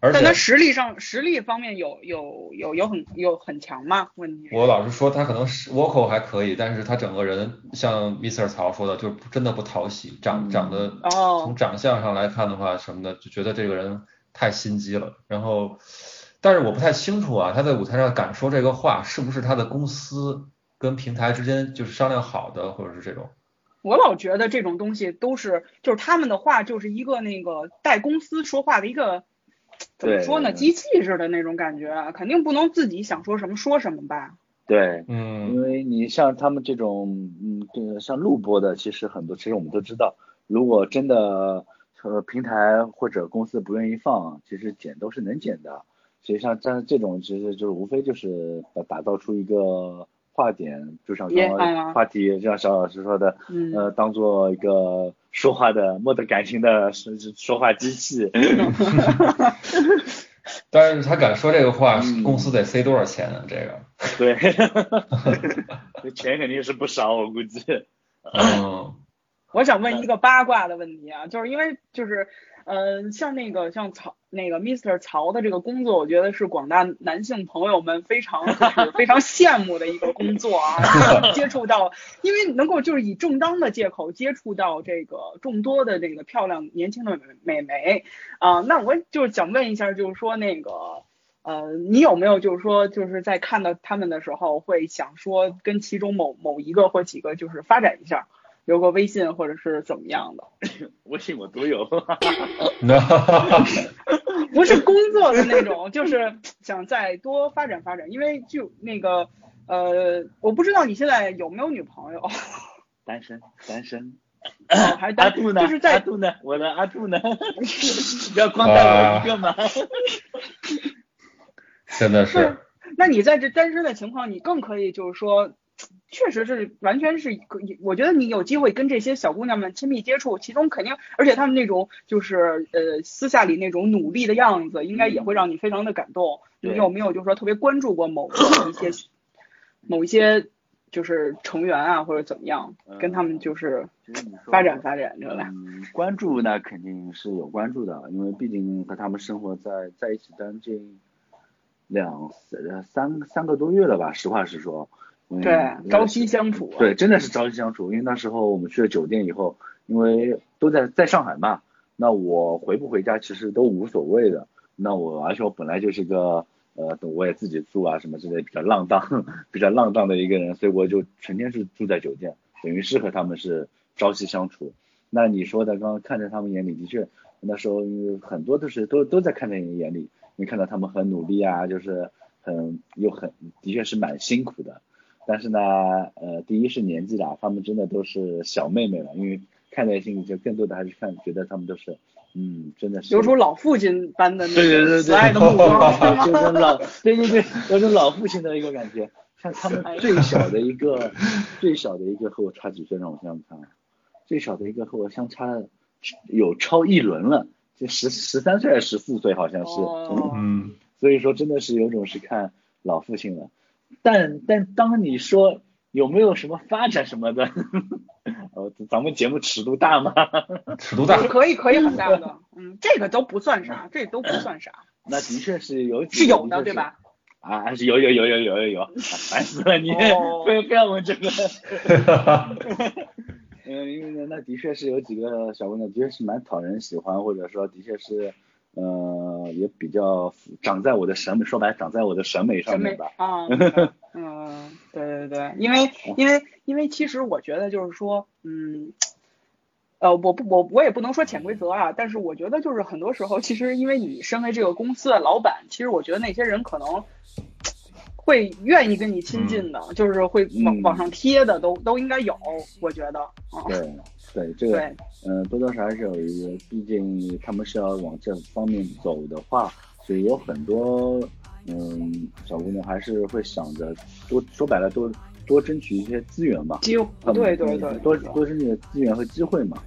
而且但他实力上实力方面有有有有很有很强吗？问题我老实说，他可能是 vocal 还可以，但是他整个人像 Mr. 曹说的，就真的不讨喜，长嗯长得哦从长相上来看的话什么的，就觉得这个人太心机了。然后，但是我不太清楚啊，他在舞台上敢说这个话，是不是他的公司跟平台之间就是商量好的，或者是这种？我老觉得这种东西都是，就是他们的话就是一个那个带公司说话的一个，怎么说呢，机器似的那种感觉啊，肯定不能自己想说什么说什么吧？对，嗯因为你像他们这种，嗯，这个像录播的，其实很多，其实我们都知道，如果真的呃平台或者公司不愿意放，其实剪都是能剪的。所以像像这种，其实就是无非就是打打造出一个话点，就像刚也哎呀刚话题，就像小老师说的，嗯呃，当做一个说话的没得感情的说说话机器。但是他敢说这个话，嗯公司得塞多少钱啊？这个，对，这钱肯定是不少，我估计。嗯我想问一个八卦的问题啊，就是因为就是，呃，像那个像曹那个 Mr. 曹的这个工作，我觉得是广大男性朋友们非常就是非常羡慕的一个工作啊，接触到，因为能够就是以正当的借口接触到这个众多的这个漂亮年轻的美美眉啊、那我就是想问一下，就是说那个。呃，你有没有就是说，就是在看到他们的时候，会想说跟其中某某一个或几个就是发展一下，留个微信或者是怎么样的？微信我都有。不是工作的那种，就是想再多发展发展。因为就那个呃，我不知道你现在有没有女朋友，单身，单身。哦还阿单杜呢？就是在阿杜呢？我的阿杜呢？不要光带我一个吗。真的是，那你在这单身的情况，你更可以就是说，确实是完全是可以，我觉得你有机会跟这些小姑娘们亲密接触，其中肯定，而且她们那种就是呃私下里那种努力的样子，应该也会让你非常的感动。你有没有就是说特别关注过某一些某一些就是成员啊，或者怎么样，跟他们就是发展发展着来？嗯，关注那肯定是有关注的，因为毕竟和他们生活在在一起将近两三三三个多月了吧，实话实说。嗯对，朝夕相处、啊。对，真的是朝夕相处。因为那时候我们去了酒店以后，因为都在在上海嘛，那我回不回家其实都无所谓的。那我而且我本来就是个呃，我也自己住啊什么之类，比较浪荡、比较浪荡的一个人，所以我就成天是住在酒店，等于是和他们是朝夕相处。那你说的，刚刚看在他们眼里，的确那时候很多都是都都在看在你眼里，你看到他们很努力啊，就是很又很的确是蛮辛苦的。但是呢，呃，第一是年纪大，他们真的都是小妹妹了，因为看在心里，就更多的还是看觉得他们都是，嗯，真的是有种老父亲般的那对对对对种慈爱的目光。对 就是老，对对对，有种老父亲的一个感觉。像他们最小的一个，最小的一个和我差几岁，让我想想看，啊，最小的一个和我相差有超一轮了，就十十三岁还是十四岁，好像是。哦嗯，所以说真的是有种是看老父亲了。但但当你说有没有什么发展什么的，呃，咱们节目尺度大吗？尺度大，可以可以很大的，嗯，这个都不算啥，这都不算啥，那的确是有是有的，对吧？啊，还是有有有有有有烦死了你，哦非非要问这个。嗯，因为呢，那的确是有几个小姑娘，的确是蛮讨人喜欢，或者说的确是，呃，也比较长在我的审美，说白了长在我的审美上面吧。啊，嗯，对对对，因为因为因为其实我觉得就是说，嗯，呃，我不我我也不能说潜规则啊，但是我觉得就是很多时候，其实因为你身为这个公司的老板，其实我觉得那些人可能。会愿意跟你亲近的，就是会往嗯往上贴的，都都应该有，我觉得啊，对 对，这个对，嗯，多多少少还是有一个，毕竟他们是要往这方面走的话，所以有很多嗯小姑娘还是会想着多说白了多多争取一些资源嘛，机会对对对，多多争取资源和机会嘛。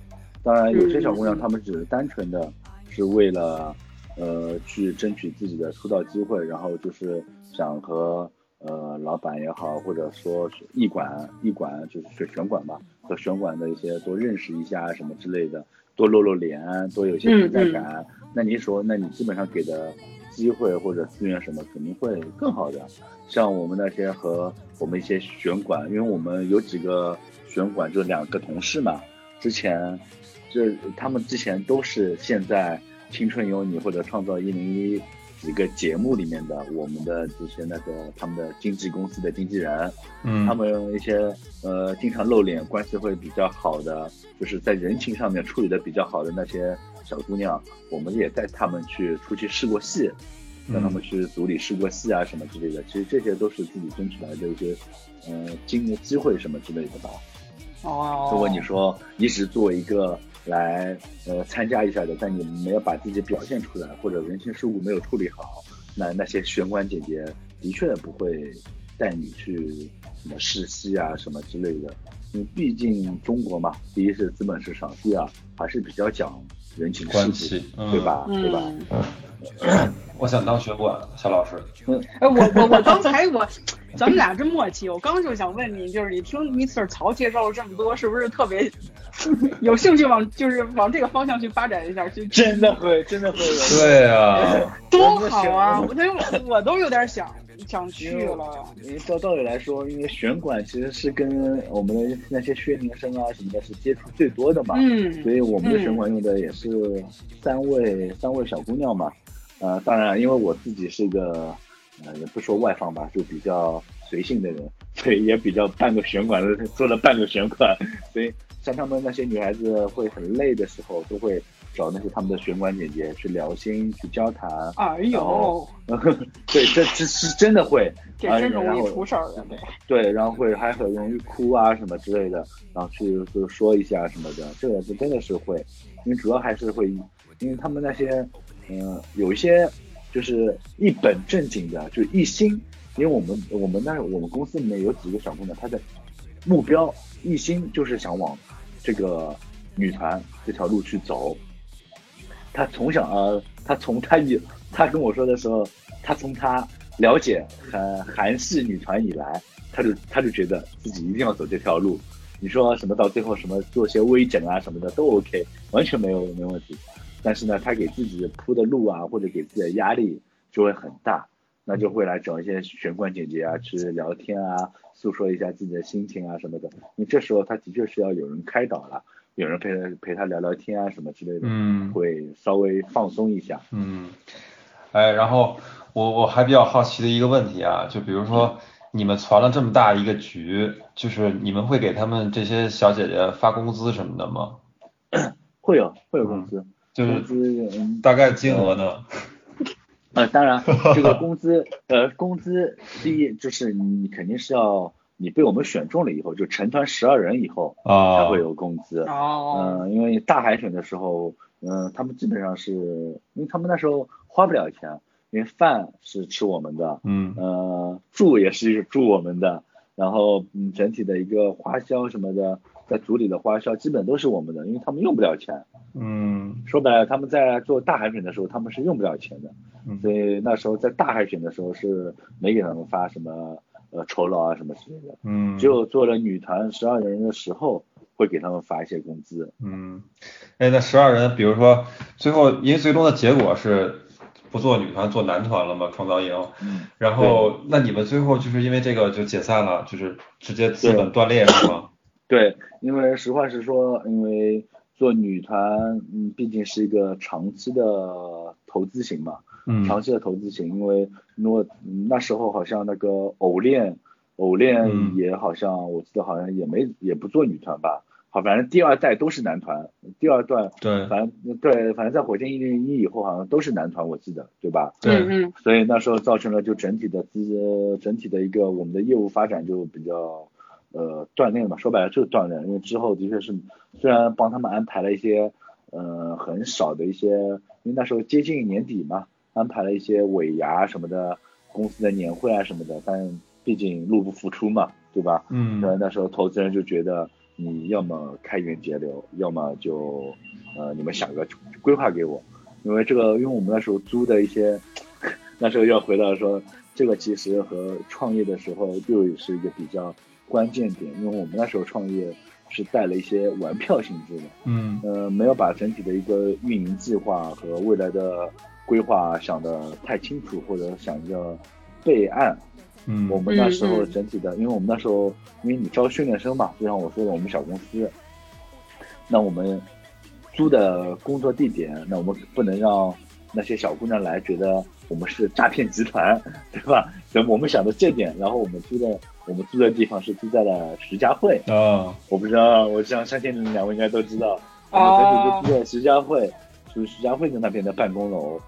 当然，有些小姑娘她们只是单纯的是为了呃去争取自己的出道机会，然后就是想和呃老板也好，或者说是艺馆艺馆就是选选馆吧，和选管的一些多认识一下什么之类的，多露露脸，多有些存在感。那你说，那你基本上给的机会或者资源什么肯定会更好的。像我们那些和我们一些选管，因为我们有几个选管就两个同事嘛，之前就他们之前都是现在《青春有你》或者《创造一零一》几个节目里面的我们的这些那个他们的经纪公司的经纪人，嗯他们一些呃经常露脸、关系会比较好的，就是在人情上面处理的比较好的那些小姑娘，我们也带他们去出去试过戏，嗯让他们去组里试过戏啊什么之类的。其实这些都是自己争取来的一些呃经机会什么之类的吧。哦，如果你说你只作为一个来呃参加一下的，但你没有把自己表现出来，或者人情世故没有处理好，那那些玄关姐姐的确不会带你去什么试戏啊什么之类的。因为毕竟中国嘛，第一是资本市场，第二还是比较讲人情世关系故，嗯对吧？对吧？嗯我想当学管，肖老师。嗯哎，我我我刚才我，咱们俩真默契。我刚就想问你，就是你听 Mr. 曹介绍了这么多，是不是特别有兴趣往就是往这个方向去发展一下？去 真的会，真的会有。对啊，多好啊！我都我都有点想想去了。因为照道理来说，因为选管其实是跟我们的那些薛宁生啊什么的是接触最多的嘛，嗯所以我们的选管用的也是三位、三位小姑娘嘛。呃，当然，因为我自己是个呃也不说外放吧，就比较随性的人，所以也比较半个玄管的做了半个玄管，所以像他们那些女孩子会很累的时候，都会找那些他们的玄管姐姐去聊心、去交谈。哎呦，对，这这是真的会，这真容易出事儿的。对，然后会还很容易哭啊什么之类的，然后去就说一下什么的，这个是真的是会，因为主要还是会，因为他们那些，嗯、有一些就是一本正经的，就一心，因为我们我们那我们公司里面有几个小姑娘，她的目标一心就是想往这个女团这条路去走，她从小啊，她从她以她跟我说的时候，她从她了解韩韩系女团以来，她就她就觉得自己一定要走这条路。你说什么到最后什么做些微整啊什么的都 OK，完全没有没问题。但是呢，他给自己铺的路啊，或者给自己的压力就会很大，那就会来找一些玄关姐姐啊去聊天啊，诉说一下自己的心情啊什么的。你这时候他的确是要有人开导了，有人陪他陪他聊聊天啊什么之类的，嗯会稍微放松一下。嗯，哎，然后我我还比较好奇的一个问题啊，就比如说你们传了这么大一个局，就是你们会给他们这些小姐姐发工资什么的吗？会有会有工资，就是工资嗯大概金额呢？呃，当然，这个工资，呃，工资第一就是你肯定是要你被我们选中了以后，就成团十二人以后啊才会有工资。哦，嗯、因为大海选的时候，嗯、他们基本上是因为他们那时候花不了钱，因为饭是吃我们的，嗯呃，住也是住我们的，然后嗯，整体的一个花销什么的，在组里的花销基本都是我们的，因为他们用不了钱。嗯说白了，他们在做大海选的时候，他们是用不了钱的，嗯所以那时候在大海选的时候是没给他们发什么呃酬劳啊什么之类的，嗯，只有做了女团十二人的时候会给他们发一些工资。嗯，哎，那十二人，比如说最后，因为最终的结果是不做女团，做男团了嘛，创造营。嗯，然后，那你们最后就是因为这个就解散了，就是直接资本断裂是吗？对，因为实话实说，因为做女团，嗯，毕竟是一个长期的投资型嘛，嗯。长期的投资型，因为如果嗯那时候好像那个偶练，偶练嗯。也好像、我记得好像也没也不做女团吧，好，反正第二代都是男团，第二段对。反正对，反正在火箭一零一以后好像都是男团，我记得对吧？对，嗯嗯。所以那时候造成了就整体的资整体的一个我们的业务发展就比较呃锻炼嘛，说白了就是锻炼，因为之后的确是虽然帮他们安排了一些呃很少的一些，因为那时候接近年底嘛，安排了一些尾牙什么的，公司的年会啊什么的，但毕竟入不敷出嘛，对吧？嗯呃，那时候投资人就觉得你要么开源节流，要么就呃你们想个规划给我，因为这个，因为我们那时候租的一些 那时候又回到说，这个其实和创业的时候又是一个比较关键点，因为我们那时候创业是带了一些玩票性质的，嗯呃，没有把整体的一个运营计划和未来的规划想得太清楚，或者想着备案。嗯我们那时候整体的，因为我们那时候，因为你招训练生嘛，就像我说的，我们小公司，那我们租的工作地点，那我们不能让那些小姑娘来觉得我们是诈骗集团，对吧？所以我们想的这点，然后我们租的我们住的地方是住在了徐家汇，啊。我不知道，我相相信你们两位应该都知道，我们整体都住在徐家汇，就是徐家汇的那边的办公楼，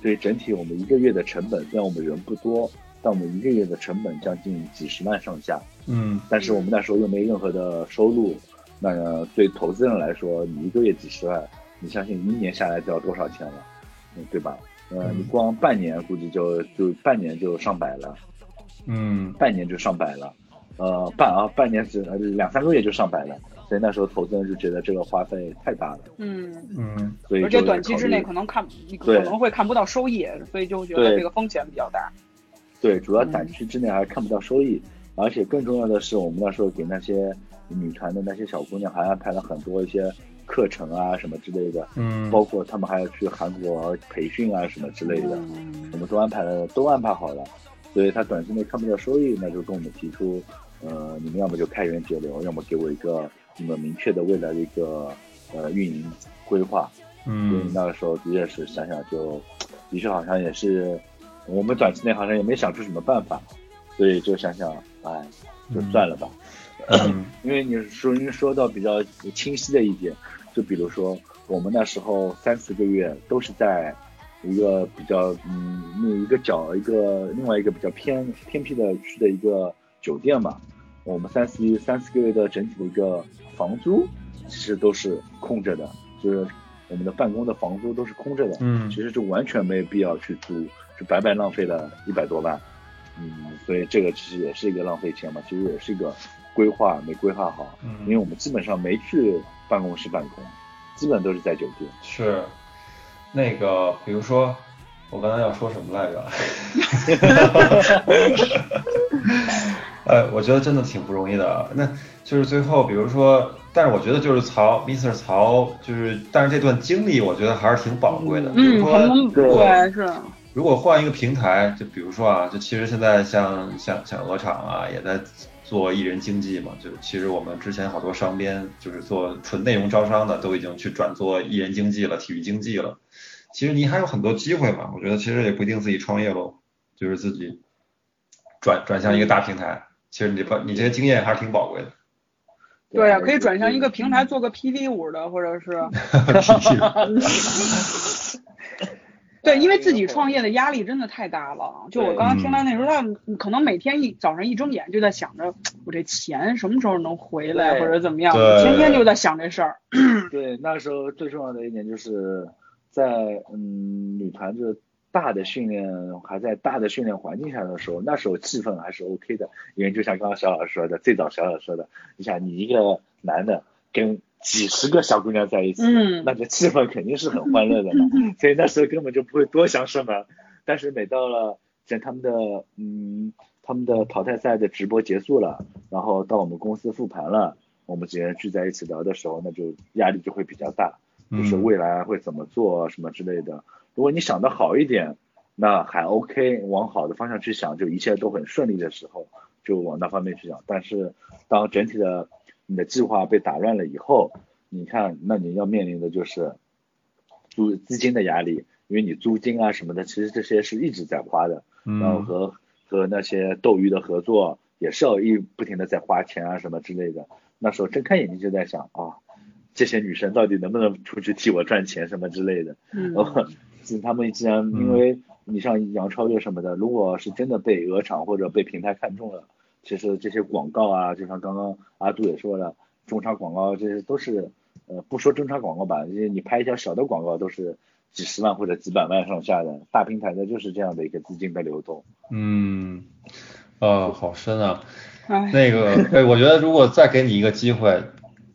所以整体我们一个月的成本，虽然我们人不多，但我们一个月的成本将近几十万上下。嗯。但是我们那时候又没任何的收入，那对投资人来说，你一个月几十万，你相信一年下来就要多少钱了，嗯，对吧？呃，嗯。你光半年估计就就半年就上百了，嗯。半年就上百了，呃，半啊半年只呃两三个月就上百了，所以那时候投资人就觉得这个花费太大了，嗯，嗯。所以而且短期之内可能看可能会看不到收益，所以就觉得这个风险比较大。对，主要短期之内还看不到收益，而且更重要的是，我们那时候给那些女团的那些小姑娘还安排了很多一些课程啊什么之类的，嗯。包括他们还要去韩国培训啊什么之类的，嗯。我们都安排了，都安排好了。所以他短期内看不到收益，那就跟我们提出，呃，你们要么就开源节流，要么给我一个你们明确的未来的一个呃运营规划。所以嗯那个时候的确是想想就，的确好像也是，我们短期内好像也没想出什么办法，所以就想想，哎，就算了吧。嗯因为你说您说到比较清晰的一点，就比如说我们那时候三四个月都是在一个比较嗯那一个角一个另外一个比较偏偏僻的区的一个酒店嘛，我们三四三四个月的整体的一个房租其实都是空着的，就是我们的办公的房租都是空着的，嗯。其实就完全没有必要去租，就白白浪费了一百多万。嗯，所以这个其实也是一个浪费钱嘛，其实也是一个规划没规划好，嗯。因为我们基本上没去办公室办公，基本都是在酒店。是那个，比如说我刚才要说什么来着？呃，我觉得真的挺不容易的。那就是最后，比如说，但是我觉得就是曹，Mr. 曹，就是，但是这段经历，我觉得还是挺宝贵的。比嗯，如对是，如果换一个平台，就比如说啊，就其实现在像像像鹅厂啊，也在做艺人经济嘛，就其实我们之前好多商编就是做纯内容招商的，都已经去转做艺人经济了、体育经济了。其实你还有很多机会嘛，我觉得其实也不一定自己创业喽，就是自己转转向一个大平台。其实你把你这些经验还是挺宝贵的。对呀，可以转向一个平台做个 PV 五的，或者是 对，因为自己创业的压力真的太大了。就我刚刚听到那时候，他可能每天一早上一睁眼就在想着我这钱什么时候能回来，或者怎么样，天天就在想这事儿。对，那时候最重要的一点就是在嗯女团就大的训练还在大的训练环境下的时候，那时候气氛还是 OK 的，因为就像刚刚小老师说的，最早小老师说的，你想你一个男的跟几十个小姑娘在一起，嗯那个气氛肯定是很欢乐的嘛，所以那时候根本就不会多想什么。但是每到了像他们的嗯他们的淘汰赛的直播结束了，然后到我们公司复盘了，我们几个人聚在一起聊的时候，那就压力就会比较大，就是嗯未来会怎么做什么之类的。如果你想的好一点，那还 OK，往好的方向去想，就一切都很顺利的时候，就往那方面去想。但是当整体的你的计划被打乱了以后，你看，那你要面临的就是租资金的压力，因为你租金啊什么的，其实这些是一直在花的，然后嗯和和那些斗鱼的合作也是要一不停的在花钱啊什么之类的。那时候睁开眼睛就在想啊，这些女生到底能不能出去替我赚钱什么之类的。嗯然后他们既然因为你像杨超越什么的，如果是真的被鹅厂或者被平台看中了，其实这些广告啊，就像刚刚阿杜也说了，中长广告这些都是呃不说中长广告吧，这些你拍一条小的广告都是几十万或者几百万上下的，大平台的就是这样的一个资金的流动。嗯，呃，好深啊。哎，那个，哎，我觉得如果再给你一个机会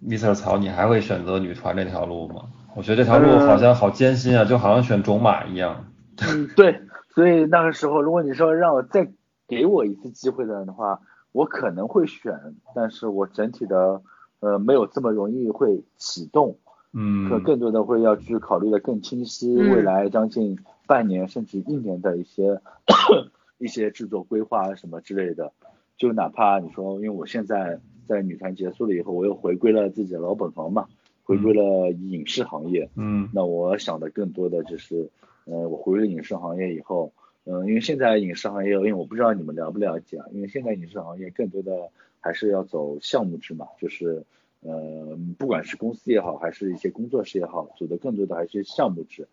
，Mr. 曹，你还会选择女团这条路吗？我觉得这条路好像好艰辛啊，就好像选种马一样。嗯，对，所以那个时候，如果你说让我再给我一次机会的话，我可能会选，但是我整体的呃没有这么容易会启动，嗯可更多的会要去考虑的更清晰，嗯未来将近半年甚至一年的一些 一些制作规划什么之类的。就哪怕你说，因为我现在在女团结束了以后，我又回归了自己的老本行嘛，回归了影视行业。嗯那我想的更多的就是，呃，我回归影视行业以后，嗯、因为现在影视行业，因为我不知道你们了不了解啊，因为现在影视行业更多的还是要走项目制嘛，就是，呃，不管是公司也好，还是一些工作室也好，走的更多的还是项目制。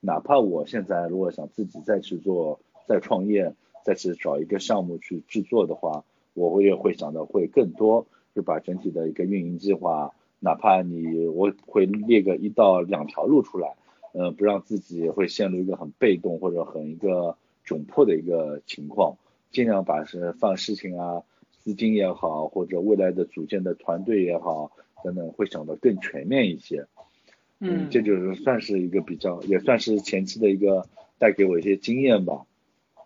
哪怕我现在如果想自己再去做、再创业、再去找一个项目去制作的话，我也会想的会更多，就把整体的一个运营计划，哪怕你我会列个一到两条路出来，呃，不让自己会陷入一个很被动或者很一个窘迫的一个情况，尽量把是放事情啊、资金也好，或者未来的组建的团队也好等等，会想的更全面一些。嗯这就是算是一个比较，也算是前期的一个带给我一些经验吧。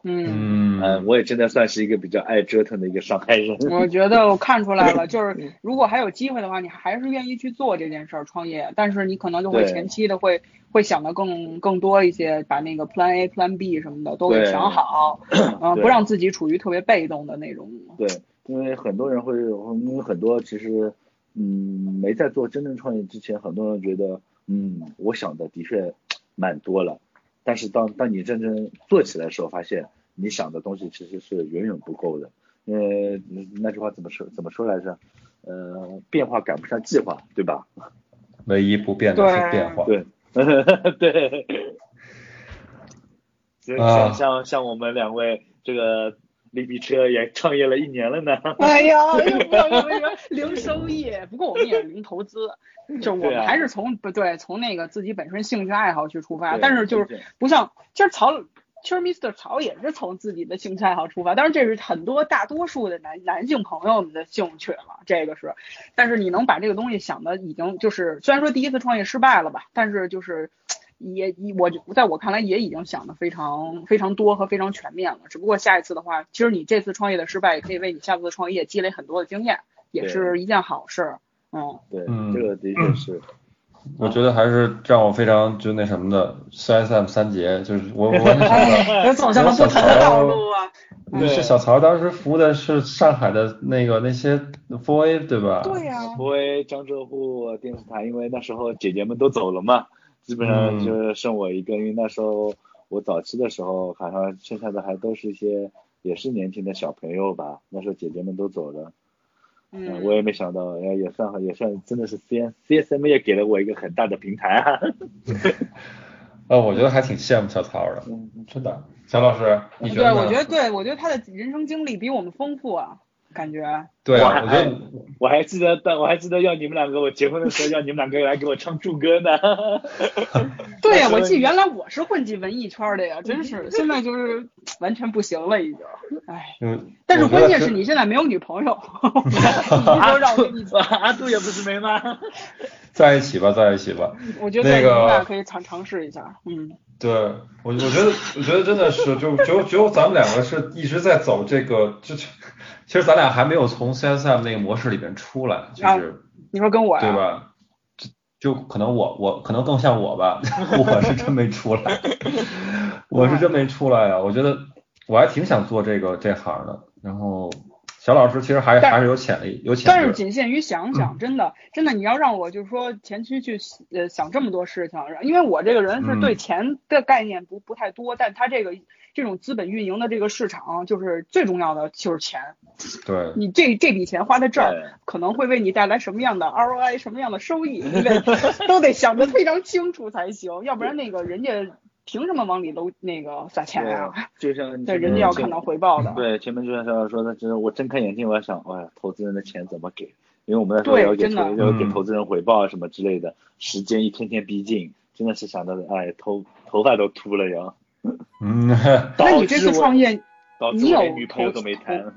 嗯。嗯嗯，我也真的算是一个比较爱折腾的一个上海人。我觉得我看出来了，就是 如果还有机会的话，你还是愿意去做这件事儿，创业。但是你可能就会前期的会会想的更更多一些，把那个 Plan A、Plan B 什么的都给想好，嗯，不让自己处于特别被动的那种。对，因为很多人会，因为很多其实，嗯，没在做真正创业之前，很多人觉得，嗯，我想的的确蛮多了，但是当当你真正做起来的时候，发现你想的东西其实是远远不够的。因为嗯那句话怎么说怎么说来着？呃，变化赶不上计划，对吧？唯一不变的是变化。对，对。所以啊像像像我们两位这个利比车也创业了一年了呢。哎呀，零收益，不过我们也是零投资，就我们还是从不对从那个自己本身兴趣爱好去出发，但是就是不像其实曹。其实 Mr. 曹也是从自己的兴趣爱好出发，当然这是很多大多数的男男性朋友们的兴趣了，这个是。但是你能把这个东西想的已经就是，虽然说第一次创业失败了吧，但是就是也也我在我看来也已经想的非常非常多和非常全面了。只不过下一次的话，其实你这次创业的失败也可以为你下次的创业积累很多的经验，也是一件好事。嗯，对，嗯这个的确是。我觉得还是让我非常就那什么的，CSM 三杰，就是我我完全想 哎，又走向了不同的道路啊。到，是小曹当时服务的是上海的那个那些 Four A 对吧？对呀、因为江浙沪电视台，因为那时候姐姐们都走了嘛，基本上嗯就剩我一个。因为那时候我早期的时候，好像剩下的还都是一些也是年轻的小朋友吧。那时候姐姐们都走了，嗯，我也没想到，也也算也算真的是 C C S M 也给了我一个很大的平台啊。呃，我觉得还挺羡慕小曹的，嗯，真的。小老师，你觉对，得对？我觉得对，我觉得他的人生经历比我们丰富啊，感觉。对啊，我还我觉得我还记得，但我还记得要你们两个，我结婚的时候要你们两个来给我唱祝歌呢。对呀，我记得原来我是混迹文艺圈的呀，真是，现在就是完全不行了，已经，唉。嗯，但是关键是你现在没有女朋友，你说让我跟你，阿杜也不是没吗？在一起吧，在一起吧。我觉得你那个们俩可以尝尝试一下，嗯，对我，我觉得，我觉得真的是，就只有只有咱们两个是一直在走这个，就就其实咱俩还没有从 CSM 那个模式里边出来，就啊是、你说跟我呀，对吧？就就可能我我可能更像我吧，我是真没出来，我是真没出来啊！我觉得我还挺想做这个这行的，然后小老师其实还还是有潜力，有潜力但是。仅限于想嗯想，真的真的，你要让我就是说前期去呃想这么多事情，因为我这个人是嗯对钱的概念不不太多，但他这个这种资本运营的这个市场，就是最重要的就是钱。对，你这这笔钱花在这儿，可能会为你带来什么样的 ROI，什么样的收益，你得 都得想得非常清楚才行，要不然那个人家凭什么往里都那个撒钱呀、就像 对，人家要看到回报的。对，前面就像小小说的，就是我睁开眼睛，我要想，哎呀，投资人的钱怎么给？因为我们那时候对要给真的投要给嗯投资人回报啊什么之类的，时间一天天逼近，真的是想到，哎，头头发都秃了呀。嗯，那你这次导致我创业，你有女朋友投都没谈。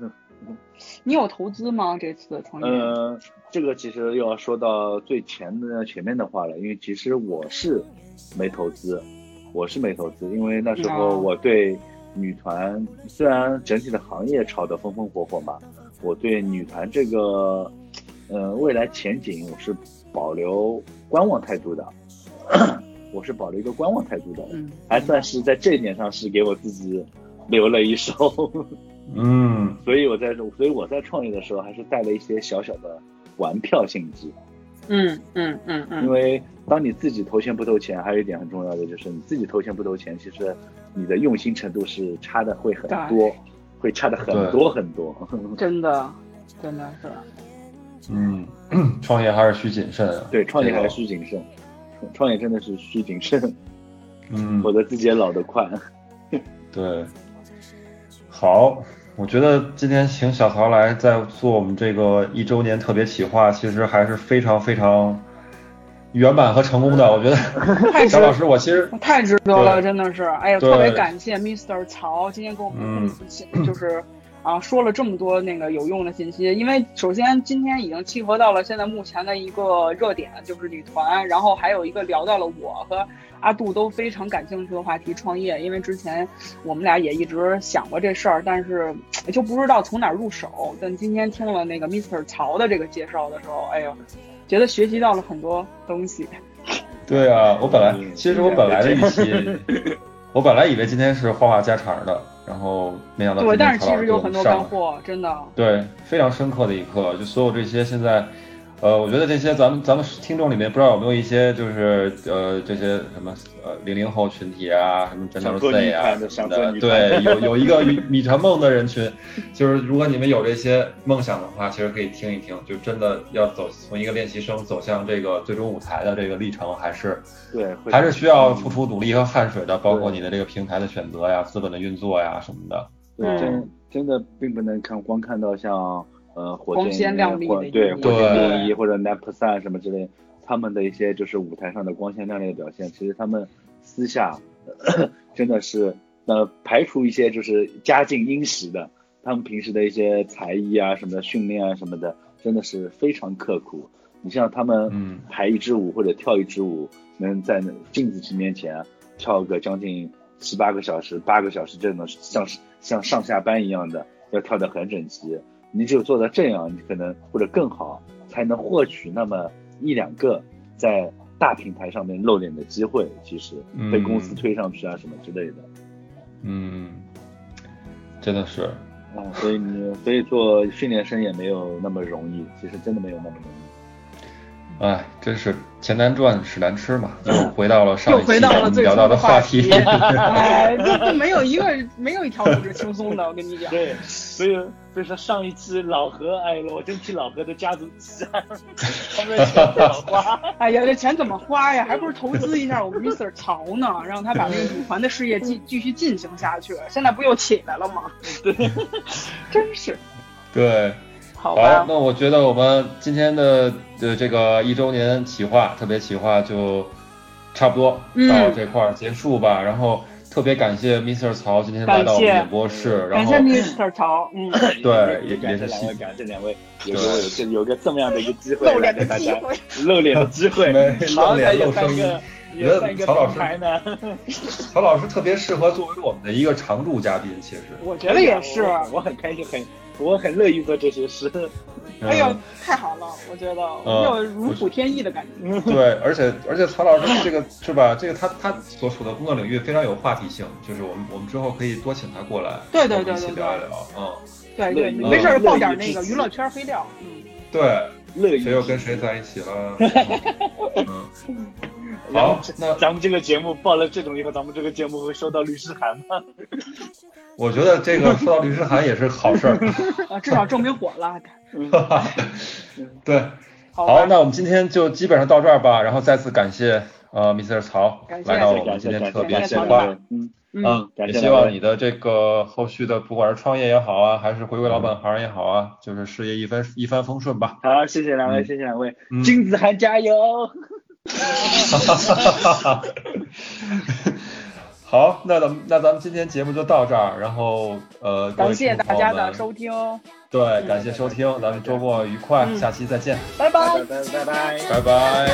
你有投资吗？这次创业？嗯，这个其实又要说到最前的前面的话了，因为其实我是没投资，我是没投资，因为那时候哦我对女团虽然整体的行业炒得风风火火嘛，我对女团这个，呃，未来前景我是保留观望态度的，我是保留一个观望态度的，嗯，还算是在这一点上是给我自己留了一手，嗯。所以我在所以我在创业的时候还是带了一些小小的玩票性质，嗯嗯嗯因嗯，为当你自己投钱不投钱，还有一点很重要的就是你自己投钱不投钱，其实你的用心程度是差的会很多，会差的很多很多。真的真的是，嗯，创业还是需谨慎啊。对，创业还是需谨慎，创业真的是需谨慎，嗯，否则自己也老得快。对，好，我觉得今天请小曹来在做我们这个一周年特别企划，其实还是非常非常圆满和成功的。我觉得太小老师，我其实太值得了，真的是，哎呀，特别感谢 Mr. 曹今天给我们嗯嗯就是。啊，说了这么多那个有用的信息，因为首先今天已经契合到了现在目前的一个热点，就是女团，然后还有一个聊到了我和阿杜都非常感兴趣的话题，创业。因为之前我们俩也一直想过这事儿，但是就不知道从哪儿入手。但今天听了那个 Mr. 曹的这个介绍的时候，哎呦，觉得学习到了很多东西。对啊，我本来嗯其实我本来的预期，我本来以为今天是话话家常的，然后没想到对，但是其实有很多干货，真的。对，非常深刻的一课。就所有这些现在，呃，我觉得这些咱们咱们听众里面不知道有没有一些就是呃这些什么呃零零后群体啊，什么团的什么想做女团对，有有一个米米团梦的人群，就是如果你们有这些梦想的话，其实可以听一听，就真的要走从一个练习生走向这个最终舞台的这个历程，还是对，还是需要付出努力和汗水的，包括你的这个平台的选择呀、资本的运作呀什么的。对，嗯真真的并不能看光看到像呃火光箭鲜亮丽或对火箭对第一或者 n a p s a 什么之类，他们的一些就是舞台上的光鲜亮丽的表现，其实他们私下 真的是呃排除一些就是家境殷实的，他们平时的一些才艺啊什么的训练啊什么的，真的是非常刻苦。你像他们嗯排一支舞或者跳一支舞，能在那镜子前面前跳个将近七八个小时、八个小时，这种像像上下班一样的，要跳得很整齐。你只有做到这样，你可能或者更好，才能获取那么一两个在大平台上面露脸的机会。其实嗯被公司推上去啊什么之类的。嗯，真的是。啊，所以你所以做训练生也没有那么容易，其实真的没有那么容易。哎，真是钱难赚，屎难吃嘛！又 回到了上又一期我回到了最们聊到的话题。哎，这这没有一个没有一条路是轻松的，我跟你讲。对，所以所以说上一期老何，哎，我真替老何的家族气啊，他们的钱怎么花。哎呀，这钱怎么花呀？还不如投资一下我们 Mr. 曹呢，让他把那个女团的事业继继续进行下去。现在不又起来了吗？对，真是对，好，好吧。那我觉得我们今天的呃这个一周年企划特别企划就差不多嗯到这块儿结束吧。然后特别感谢 Mr. 曹今天来到我们演播室，然后感谢 Mr. 曹，嗯，对 也也感谢两位，感谢两位，有对给我有这有个这么样的一个机会，露脸的机会。露脸的机会露脸露声音觉得有三个曹老师呢。曹老师特别适合作为我们的一个常驻嘉宾，其实。我觉得也是。我我很开心，很我很乐意做这些事。哎呦嗯，太好了，我觉得嗯有如虎添翼的感觉。对，而且而且曹老师这个是吧？这个他他所处的工作领域非常有话题性，就是我们我们之后可以多请他过来，对对跟我们一起对对聊一聊。嗯，对对，乐没事儿乐爆点那个娱乐圈黑料。嗯，对，乐意谁又跟谁在一起了？嗯，好，那咱们这个节目报了这种以后，咱们这个节目会收到律师函吗？我觉得这个收到律师函也是好事儿。啊，至少证明火了。对，好好，那我们今天就基本上到这儿吧。然后再次感谢呃 Mr. 曹来到我们今天特别感谢曹企划。嗯也希望你的这个后续的，不管是创业也好啊，还是回归老本行也好啊，就是事业一帆一帆风顺吧。好，谢谢两位，嗯谢谢两位，嗯金子涵加油！好，那咱们那咱们今天节目就到这儿，然后呃，感谢大家的收听，对，感谢收听，咱们周末愉快，嗯下期再见，拜拜。拜拜拜拜。